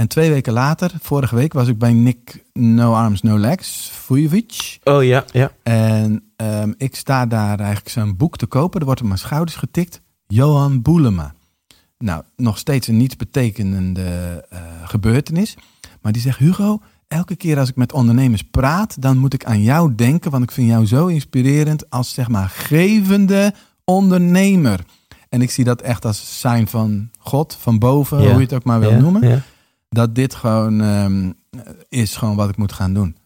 En twee weken later, vorige week, was ik bij Nick No Arms No Legs, Vujovic. Oh ja, ja. En ehm, ik sta daar eigenlijk zijn boek te kopen. Er wordt op mijn schouders getikt. Johan Boelema. Nou, nog steeds een niets betekenende eh, gebeurtenis. Maar die zegt, Hugo, elke keer als ik met ondernemers praat, dan moet ik aan jou denken. Want ik vind jou zo inspirerend als, zeg maar, gevende ondernemer. En ik zie dat echt als sign van God, van boven, Ja. hoe je het ook maar wil ja, noemen ja. Dat dit gewoon ehm, is gewoon wat ik moet gaan doen.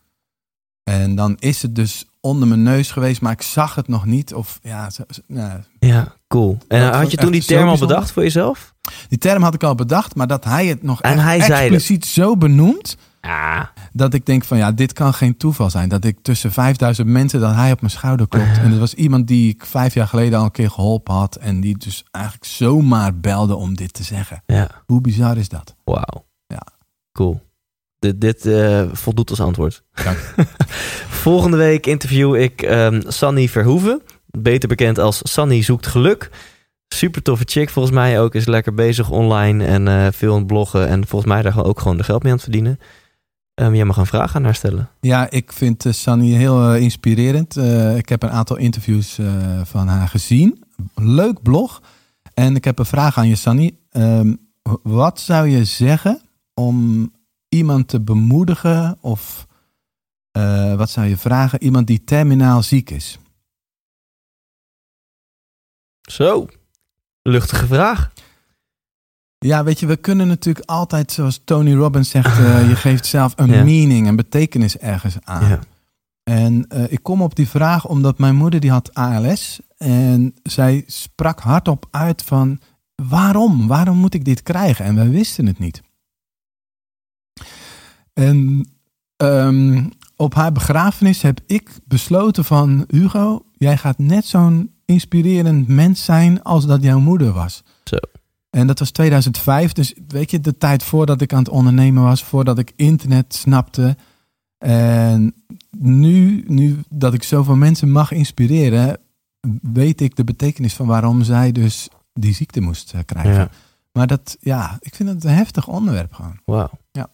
En dan is het dus onder mijn neus geweest, maar ik zag het nog niet. Of ja, zo- zo- ja. Cool. En had je toen die term al bedacht voor jezelf? die term had ik al bedacht, maar dat hij het nog En hij zei het. expliciet zo benoemt. Ja, Dat ik denk van ja, dit kan geen toeval zijn. Dat ik tussen 5000 mensen, dat hij op mijn schouder klopt. En het was iemand die ik vijf jaar geleden al een keer geholpen had. En die dus eigenlijk zomaar belde om dit te zeggen. ja. Hoe bizar is dat? Wauw. Cool. Dit, dit eh, voldoet als antwoord. Dank. Volgende week interview ik ehm Sanny Verhoeven. Beter bekend als Sanny Zoekt Geluk. Super toffe chick volgens mij ook. Is lekker bezig online en eh, veel aan het bloggen. En volgens mij daar gewoon ook gewoon de geld mee aan het verdienen. Ehm, jij mag een vraag aan haar stellen. Ja, ik vind uh, Sunny heel eh, inspirerend. Eh, ik heb een aantal interviews eh, van haar gezien. Leuk blog. En ik heb een vraag aan je, Sunny. Ehm, wat zou je zeggen om iemand te bemoedigen of eh, wat zou je vragen? Iemand die terminaal ziek is. Zo. Luchtige vraag. Ja, weet je, we kunnen natuurlijk altijd, zoals Tony Robbins zegt, eh, je geeft zelf een Ja. meaning, een betekenis ergens aan. Ja. En eh, ik kom op die vraag omdat mijn moeder die had ALS. En zij sprak hardop uit van waarom? Waarom moet ik dit krijgen? En wij wisten het niet. En ehm, op haar begrafenis heb ik besloten van Hugo, jij gaat net zo'n inspirerend mens zijn als dat jouw moeder was. Zo. En dat was 2005, dus weet je, de tijd voordat ik aan het ondernemen was, voordat ik internet snapte. En nu, nu dat ik zoveel mensen mag inspireren, weet ik de betekenis van waarom zij dus die ziekte moest eh, krijgen. Ja. Maar dat, ja, ik vind het een heftig onderwerp gewoon. Wauw. Ja.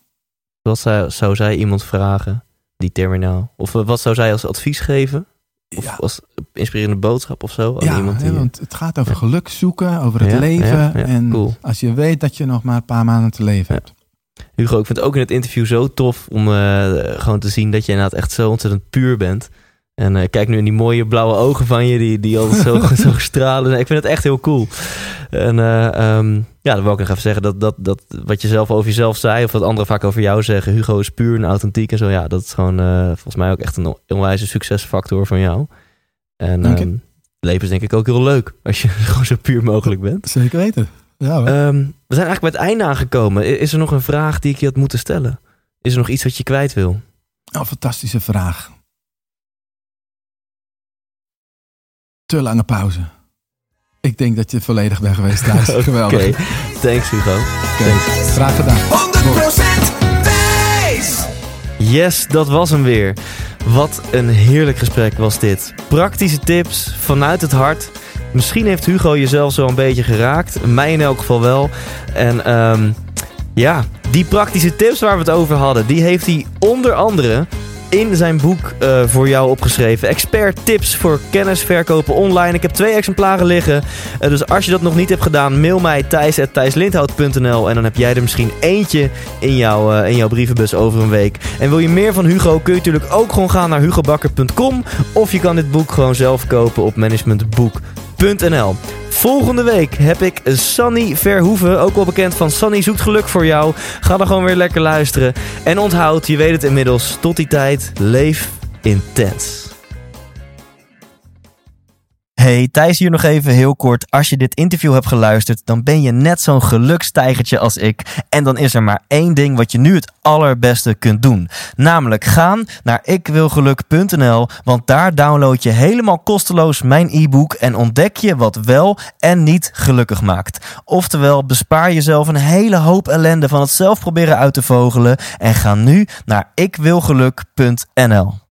Wat zou, zou zij iemand vragen, die terminaal? Of eh, wat zou zij als advies geven? Of Ja, als inspirerende boodschap of zo? Aan ja iemand die... want het gaat over geluk zoeken, over het leven. en cool. als je weet dat je nog maar een paar maanden te leven hebt. Hugo, ik vind het ook in het interview zo tof om eh, gewoon te zien dat je inderdaad echt zo ontzettend puur bent. En eh, kijk nu in die mooie blauwe ogen van je, die, die altijd zo, zo stralen. Ik vind het echt heel cool. En eh, ehm, ja, dan wil ik nog even zeggen dat, dat, dat wat je zelf over jezelf zei, of wat anderen vaak over jou zeggen, Hugo is puur en authentiek en zo. Ja, dat is gewoon eh, volgens mij ook echt een onwijze succesfactor van jou. En ehm, leven is denk ik ook heel leuk als je gewoon zo puur mogelijk bent. Zeker weten. Ja. Ehm, we zijn eigenlijk bij het einde aangekomen. Is er nog een vraag die ik je had moeten stellen? Is er nog iets wat je kwijt wil? Oh, fantastische vraag. Te lange pauze. Ik denk dat je volledig bent geweest thuis. Oké, Geweldig. thanks Hugo. Oké, Graag gedaan. 100% wijs! Yes, dat was hem weer. Wat een heerlijk gesprek was dit. Praktische tips vanuit het hart. Misschien heeft Hugo jezelf zo een beetje geraakt. Mij in elk geval wel. En ehm, ja, die praktische tips waar we het over hadden, die heeft hij onder andere in zijn boek eh, voor jou opgeschreven. Expert tips voor kennis verkopen online. Ik heb twee exemplaren liggen. Eh, dus als je dat nog niet hebt gedaan, mail mij thijs.thijslindhout.nl en dan heb jij er misschien eentje in, jouw eh, in jouw brievenbus over een week. En wil je meer van Hugo, kun je natuurlijk ook gewoon gaan naar hugobakker.com of je kan dit boek gewoon zelf kopen op Volgende week heb ik Sunny Verhoeven, ook wel bekend van Sunny Zoekt Geluk voor jou. Ga dan gewoon weer lekker luisteren. En onthoud, je weet het inmiddels, tot die tijd, leef intens. Hey, Thijs hier nog even heel kort. Als je dit interview hebt geluisterd, dan ben je net zo'n gelukstijgertje als ik. En dan is er maar één ding wat je nu het allerbeste kunt doen. Namelijk gaan naar ikwilgeluk.nl, want daar download je helemaal kosteloos mijn e-book en ontdek je wat wel en niet gelukkig maakt. Oftewel, bespaar jezelf een hele hoop ellende van het zelf proberen uit te vogelen en ga nu naar ikwilgeluk.nl.